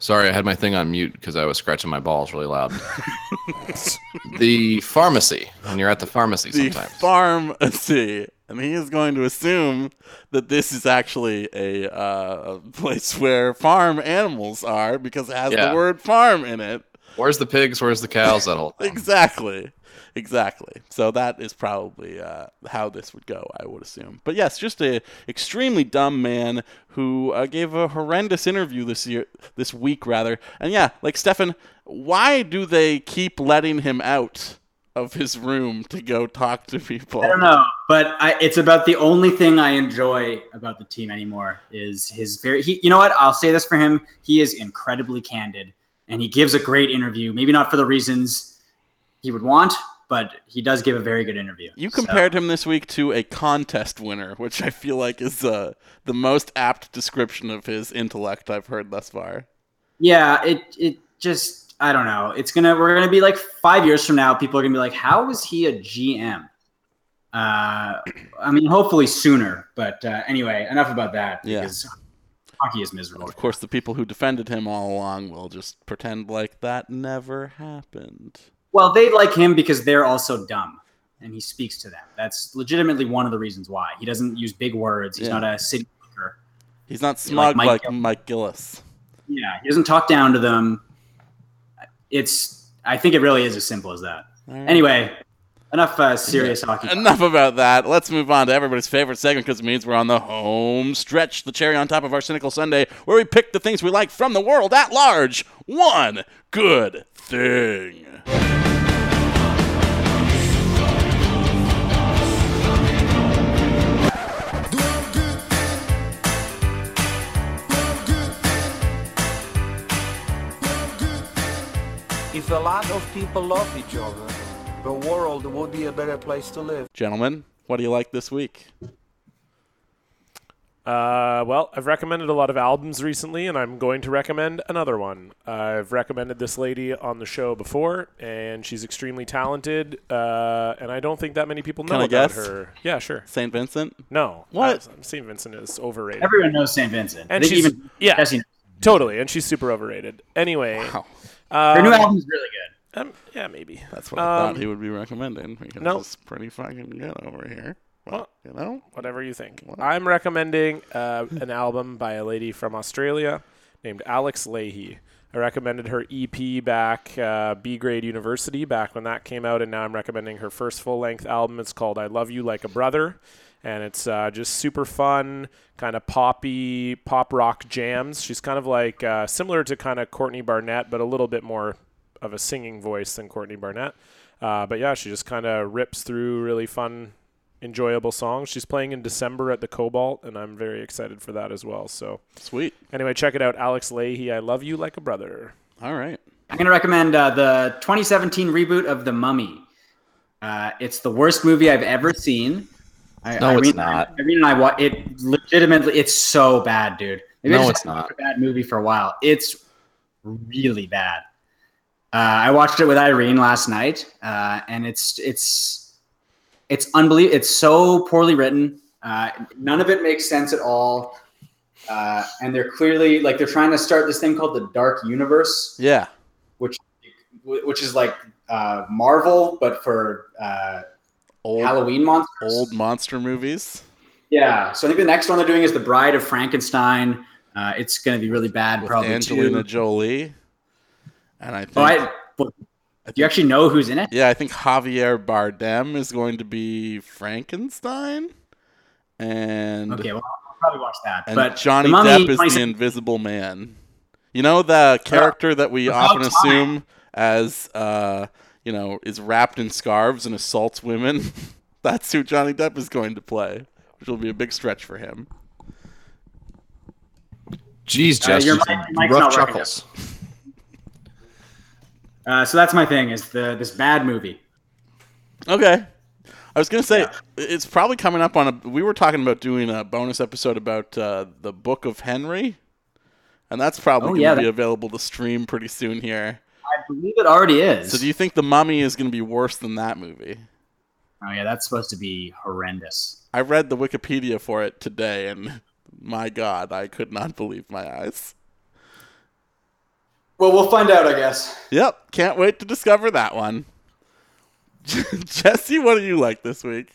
Sorry, I had my thing on mute because I was scratching my balls really loud. the pharmacy. When you're at the pharmacy The sometimes. pharmacy, and he is going to assume that this is actually a, uh, a place where farm animals are because it has Yeah. the word farm in it. Where's the pigs? Where's the cows? That whole thing. Exactly. Exactly. So that is probably uh, how this would go, I would assume. But yes, just a extremely dumb man who uh, gave a horrendous interview this year, this week rather. And yeah, like Stefan, why do they keep letting him out of his room to go talk to people? I don't know, but I, it's about the only thing I enjoy about the team anymore is his very. He, you know what? I'll say this for him: he is incredibly candid, and he gives a great interview. Maybe not for the reasons he would want, but he does give a very good interview. You So- compared him this week to a contest winner, which I feel like is uh, the most apt description of his intellect I've heard thus far. Yeah, it it just I don't know. It's gonna we're gonna be like five years from now. People are gonna be like, how was he a GM? Uh, I mean, hopefully sooner. But uh, anyway, enough about that Yeah. because hockey is miserable. Of course, the people who defended him all along will just pretend like that never happened. Well, they like him because they're also dumb, and he speaks to them. That's legitimately one of the reasons why he doesn't use big words. He's Yeah. not a city speaker. He's not smug Mike like Mike Gillis. Yeah, he doesn't talk down to them. It's. I think it really is as simple as that. Anyway, enough uh, serious hockey. Enough about that. Let's move on to everybody's favorite segment because it means we're on the home stretch, the cherry on top of our cynical Sunday, where we pick the things we like from the world at large. One good thing. If a lot of people love each other, the world would be a better place to live. Gentlemen, what do you like this week? Uh, well, I've recommended a lot of albums recently, and I'm going to recommend another one. I've recommended this lady on the show before, and she's extremely talented. Uh, and I don't think that many people know Can I about guess? her. Yeah, sure. St. Vincent? No, What? Uh, St. Vincent is overrated. Everyone knows St. Vincent. and I think she's even yeah, Jesse knows. totally, and she's super overrated. Anyway, Wow. Her new um, album's really good. Um, yeah, maybe. That's what I Um, thought he would be recommending because no. it's pretty fucking good over here. Well, you know? whatever you think. I'm recommending uh, an album by a lady from Australia named Alex Lahey. I recommended her EP back, uh, B Grade University, back when that came out, and now I'm recommending her first full length album. It's called I Love You Like a Brother, and it's uh, just super fun, kind of poppy, pop rock jams. She's kind of like uh, similar to kind of Courtney Barnett, but a little bit more of a singing voice than Courtney Barnett. Uh, but yeah, she just kind of rips through really fun enjoyable songs. She's playing in December at the Cobalt, and I'm very excited for that as well. So Sweet. anyway, check it out. Alex Lahey, I love you like a brother. All right. I'm going to recommend uh, the 2017 reboot of The Mummy. Uh, it's the worst movie I've ever seen. I, No, Irene, it's not. Irene and I wa- it legitimately. It's so bad, dude. Maybe No, it's haven't A bad movie for a while. It's really bad. Uh, I watched it with Irene last night, uh, and it's it's it's unbelievable. It's so poorly written. Uh, none of it makes sense at all. Uh, and they're clearly like they're trying to start this thing called the Dark Universe Yeah. which which is like uh, Marvel, but for uh, Old, Halloween monsters. old monster movies. Yeah. So I think the next one they're doing is the Bride of Frankenstein. Uh, it's going to be really bad, with probably Angelina too. Jolie. And I think Oh, I, but do you actually know who's in it? Yeah, I think Javier Bardem is going to be Frankenstein. And Okay, well, I'll probably watch that. and but Johnny Mummy, Depp is the invisible man. You know the character that we About often time. assume as uh, you know, is wrapped in scarves and assaults women. That's who Johnny Depp is going to play, which will be a big stretch for him. Jeez, Uh, Jess, your mic- rough not working. chuckles. Uh, so that's my thing is the this bad movie. Okay. I was gonna say it's probably coming up on a. We were talking about doing a bonus episode about uh, the Book of Henry, and that's probably Oh, gonna yeah, be that- available to stream pretty soon here. I believe it already is. So do you think the Mummy is gonna be worse than that movie? oh yeah, that's supposed to be horrendous. I read the Wikipedia for it today, and my God, I could not believe my eyes. Well, we'll find out, I guess. Yep, can't wait to discover that one. Jesse, what do you like this week?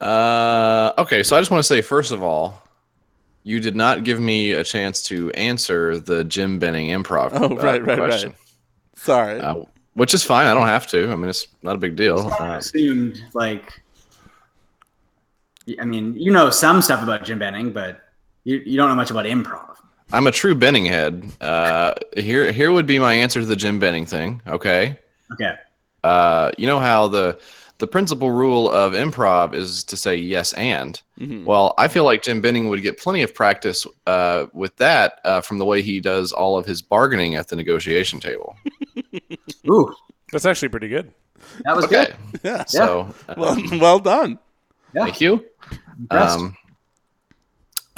Uh, okay, so I just want to say, first of all, you did not give me a chance to answer the Jim Benning improv. Oh, uh, right, right, question, right. Sorry. Uh, which is fine. I don't have to. I mean, it's not a big deal. I Uh, assumed like. I mean, you know some stuff about Jim Benning, but you, you don't know much about improv. I'm a true Benning head. Uh, here, here would be my answer to the Jim Benning thing. Okay. Okay. Uh, you know how the the principal rule of improv is to say yes and. Mhm. Well, I feel like Jim Benning would get plenty of practice uh, with that uh, from the way he does all of his bargaining at the negotiation table. Ooh, That's actually pretty good. that was Okay. good. Yeah. So, uh, Well, well done. Yeah. thank you. Impressed. Um,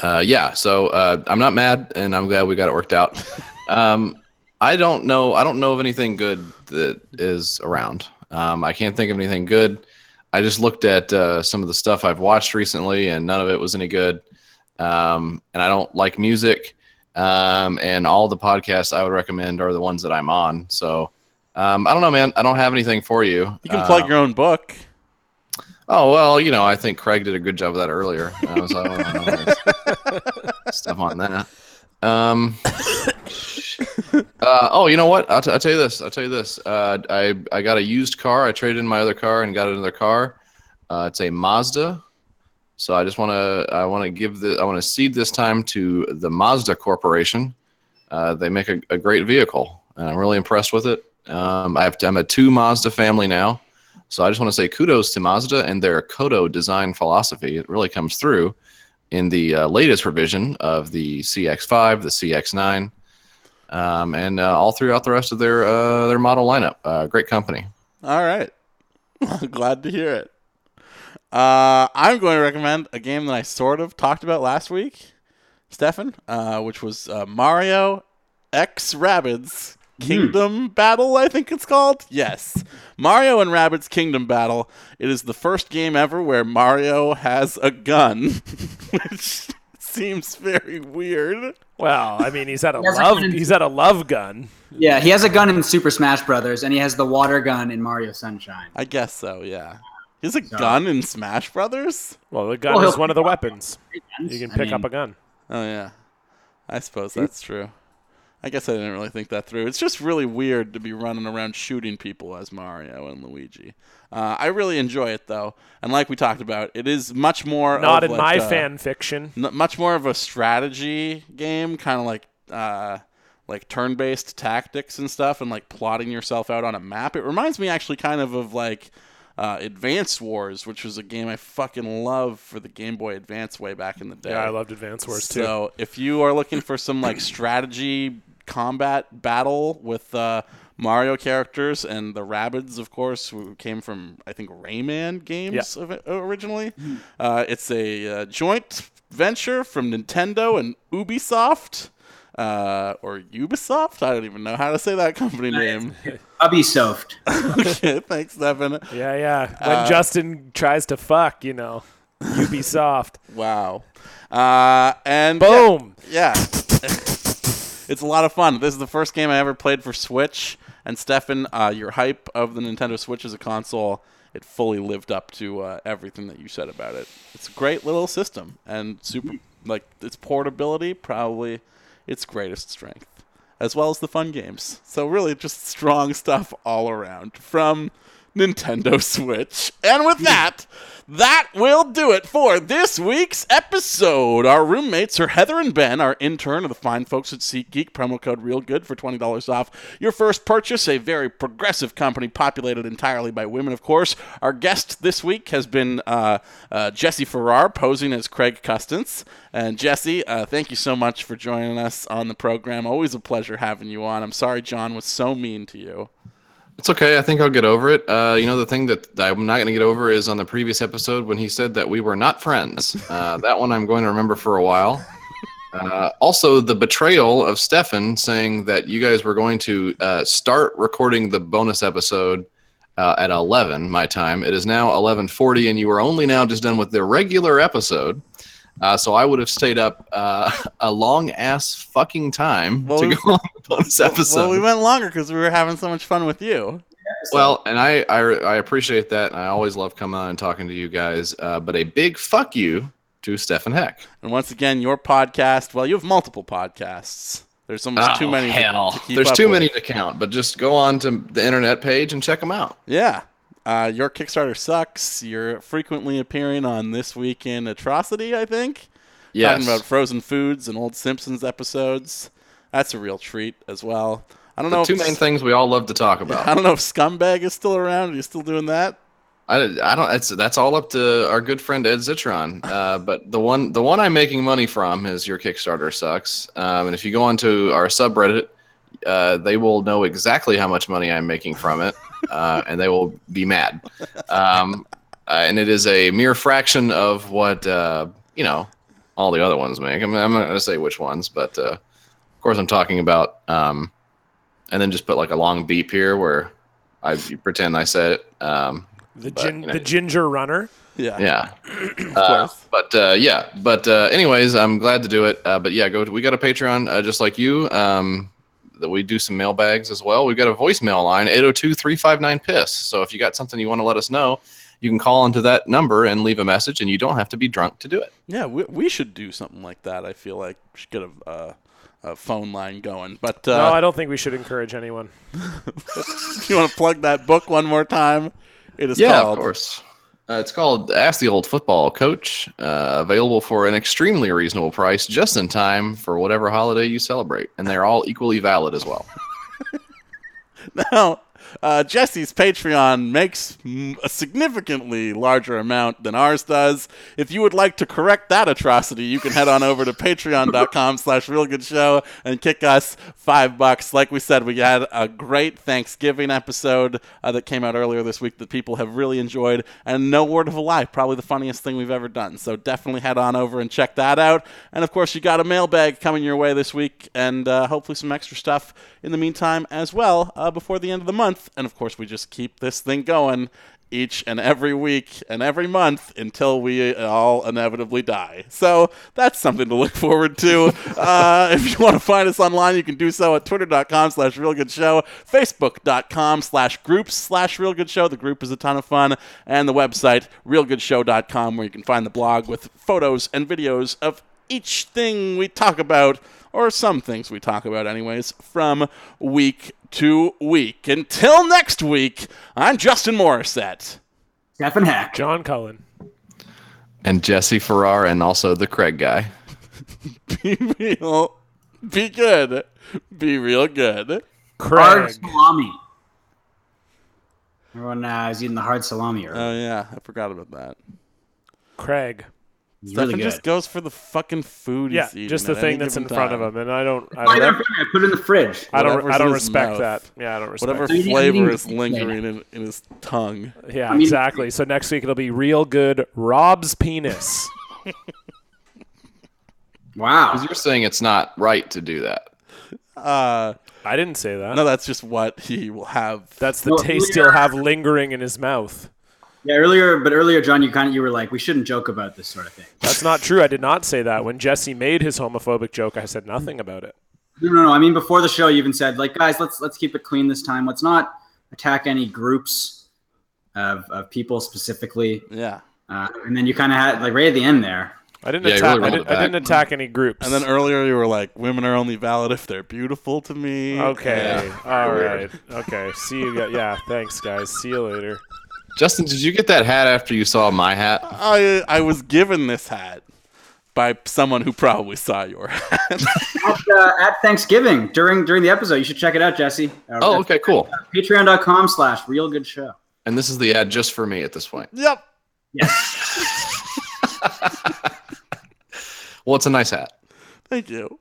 uh, yeah, so uh, I'm not mad, and I'm glad we got it worked out. Um, I don't know. I don't know of anything good that is around. Um, I can't think of anything good. I just looked at uh, some of the stuff I've watched recently, and none of it was any good. Um, and I don't like music. Um, and all the podcasts I would recommend are the ones that I'm on. So um, I don't know, man. I don't have anything for you. You can plug Um, your own book. Oh well, you know, I think Craig did a good job of that earlier. I was, I don't know, stuff on that. Um. uh, oh, you know what? I'll, t- I'll tell you this. I'll tell you this. Uh, I I got a used car. I traded in my other car and got another car. Uh, it's a Mazda. So I just want to I want to give the I want to cede this time to the Mazda Corporation. Uh, they make a, a great vehicle, and I'm really impressed with it. Um, I have I'm a two Mazda family now. So I just want to say kudos to Mazda and their Kodo design philosophy. It really comes through in the uh, latest revision of the CX5, the CX9, um, and uh, all throughout the rest of their uh, their model lineup. Uh, great company. All right. Glad to hear it. Uh, I'm going to recommend a game that I sort of talked about last week, Stefan, uh, which was Mario X Rabbids Kingdom Battle, I think it's called. Yes. Mario and Rabbids Kingdom Battle. It is the first game ever where Mario has a gun, which seems very weird. Well, I mean, he's had a He has a love. gun in- He's had a love gun. Yeah, he has a gun in Super Smash Brothers, and he has the water gun in Mario Sunshine. I guess so, yeah. He has a gun in Smash Brothers? Well, the gun Well, is one of the weapons. You can I pick up a gun. Oh yeah, I suppose that's true. I guess I didn't really think that through. It's just really weird to be running around shooting people as Mario and Luigi. Uh, I really enjoy it though, and like we talked about, it is much more Not of in like my a- fan fiction. n- much more of a strategy game, kind of like uh, like turn-based tactics and stuff, and like plotting yourself out on a map. It reminds me actually kind of of like uh, Advance Wars, which was a game I fucking love for the Game Boy Advance way back in the day. Yeah, I loved Advance Wars too. So if you are looking for some like strategy combat battle with uh, Mario characters and the Rabbids, of course, who came from I think Rayman games of originally. Uh, it's a uh, joint venture from Nintendo and Ubisoft. Uh, or Ubisoft? I don't even know how to say that company name. Ubisoft. okay, thanks, Stefan. Yeah, yeah. When Uh, Justin tries to fuck, you know, Ubisoft. Wow. Uh, and Boom. Yeah. It's a lot of fun. This is the first game I ever played for Switch. And Stefan, uh, your hype of the Nintendo Switch as a console, it fully lived up to uh, everything that you said about it. It's a great little system and super like its portability probably its greatest strength, as well as the fun games. So really, just strong stuff all around. From Nintendo Switch. And with that, that will do it for this week's episode. Our roommates are Heather and Ben, our intern of the fine folks at SeatGeek. Promo code RealGood for $20 off your first purchase. A very progressive company populated entirely by women, of course. Our guest this week has been uh, uh, Jesse Farrar, posing as Craig Custance. And Jesse, uh, thank you so much for joining us on the program. Always a pleasure having you on. I'm sorry John was so mean to you. It's okay. I think I'll get over it. Uh, you know, the thing that I'm not going to get over is on the previous episode when he said that we were not friends. Uh, that one I'm going to remember for a while. Uh, also, the betrayal of Stefan saying that you guys were going to uh, start recording the bonus episode uh, at 11 my time. It is now 11:40, and you are only now just done with the regular episode. Uh, so I would have stayed up uh, a long ass fucking time Well, to we- go on the bonus episode. Well, we went longer because we were having so much fun with you. Well, and I, I I appreciate that, and I always love coming on and talking to you guys. Uh, but a big fuck you to Stefan Heck. And once again, your podcast. Well, you have multiple podcasts. There's almost too Oh, many. to- Hell, to keep there's up too with. many to count. But just go on to the internet page and check them out. Yeah. Uh, your Kickstarter sucks. You're frequently appearing on This Week in Atrocity, I think. Yes. Talking about frozen foods and old Simpsons episodes. That's a real treat as well. I don't The know. two main things we all love to talk about. I don't know if Scumbag is still around. Are you still doing that? I, I don't. It's that's all up to our good friend Ed Zitron. Uh, but the one the one I'm making money from is your Kickstarter sucks. Um, and if you go onto our subreddit, uh, they will know exactly how much money I'm making from it, uh, and they will be mad. Um, uh, and it is a mere fraction of what uh, you know all the other ones make. I mean, I'm not going to say which ones, but uh, of course I'm talking about. Um, and then just put like a long beep here where I pretend I said it. Um, The, but, gin, you know, the ginger runner. Yeah. yeah. Uh, but uh, yeah, but uh, anyways, I'm glad to do it. Uh, but yeah, go. To, we got a Patreon uh, just like you. Um, that we do some mailbags as well. We've got a voicemail line 802-359 piss. So if you got something you want to let us know, you can call into that number and leave a message, and you don't have to be drunk to do it. Yeah, we, we should do something like that. I feel like we should get a, uh, a phone line going. But uh, no, I don't think we should encourage anyone. If you want to plug that book one more time? It is yeah, called. of course. Uh, it's called Ask the Old Football Coach. Uh, available for an extremely reasonable price, just in time for whatever holiday you celebrate, and they're all equally valid as well. Now, uh, Jesse's Patreon makes a significantly larger amount than ours does. If you would like to correct that atrocity, you can head on over to patreon.com slash realgoodshow and kick us five bucks. Like we said, we had a great Hecksgiving episode uh, that came out earlier this week that people have really enjoyed, and no word of a lie, probably the funniest thing we've ever done. So definitely head on over and check that out. And of course, you got a mailbag coming your way this week, and uh, hopefully some extra stuff in the meantime as well uh, before the end of the month. And of course, we just keep this thing going each and every week and every month until we all inevitably die. So that's something to look forward to. uh, if you want to find us online, you can do so at twitter.com slash realgoodshow, facebook.com slash groups slash realgoodshow. The group is a ton of fun. And the website, realgoodshow.com, where you can find the blog with photos and videos of each thing we talk about, or some things we talk about, anyways, from week to week. Until next week, I'm Justin Morissette. Stefan Heck. John Cullen. And Jesse Farrar, and also the Craig guy. Be real. Be good. Be real good. Hard salami. Everyone uh, is eating the hard salami. earlier. Oh, yeah. I forgot about that. Craig. It's Stefan really just goes for the fucking food Yeah, eating. just the thing that's in given front of him, and I don't. I don't, not? I put it in the fridge. I don't. Whatever's I don't respect mouth. that. Yeah, I don't respect. Whatever So flavor is lingering in, in his tongue. Yeah, I mean- exactly. So next week it'll be real good. Rob's penis. Wow. Because you're saying it's not right to do that. Uh, I didn't say that. no, that's just what he will have. That's the Well, taste earlier- he'll have lingering in his mouth. Yeah, earlier, but earlier, John, you kind of you were like, we shouldn't joke about this sort of thing. That's not true. I did not say that. When Jesse made his homophobic joke, I said nothing about it. No, no, no. I mean, before the show, you even said, like, guys, let's let's keep it clean this time. Let's not attack any groups of, of people specifically. Yeah. Uh, and then you kind of had like right at the end there. I didn't Yeah, attack. really I, did, I didn't attack any groups. And then earlier you were like, women are only valid if they're beautiful to me. Okay. Yeah. All Weird. right. Okay. See you. guys. Yeah. Thanks, guys. See you later. Justin, did you get that hat after you saw my hat? I I was given this hat by someone who probably saw your hat. at, uh, at Thanksgiving during during the episode. You should check it out, Jesse. Uh, Oh, okay, cool. Patreon.com slash real good show. And this is the ad just for me at this point. yep. Yes. well, it's a nice hat. Thank you.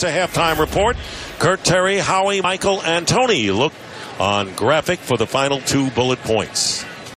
Visa halftime report. Curt Terry, Howie, Michael, and Tony look on graphic for the final two bullet points.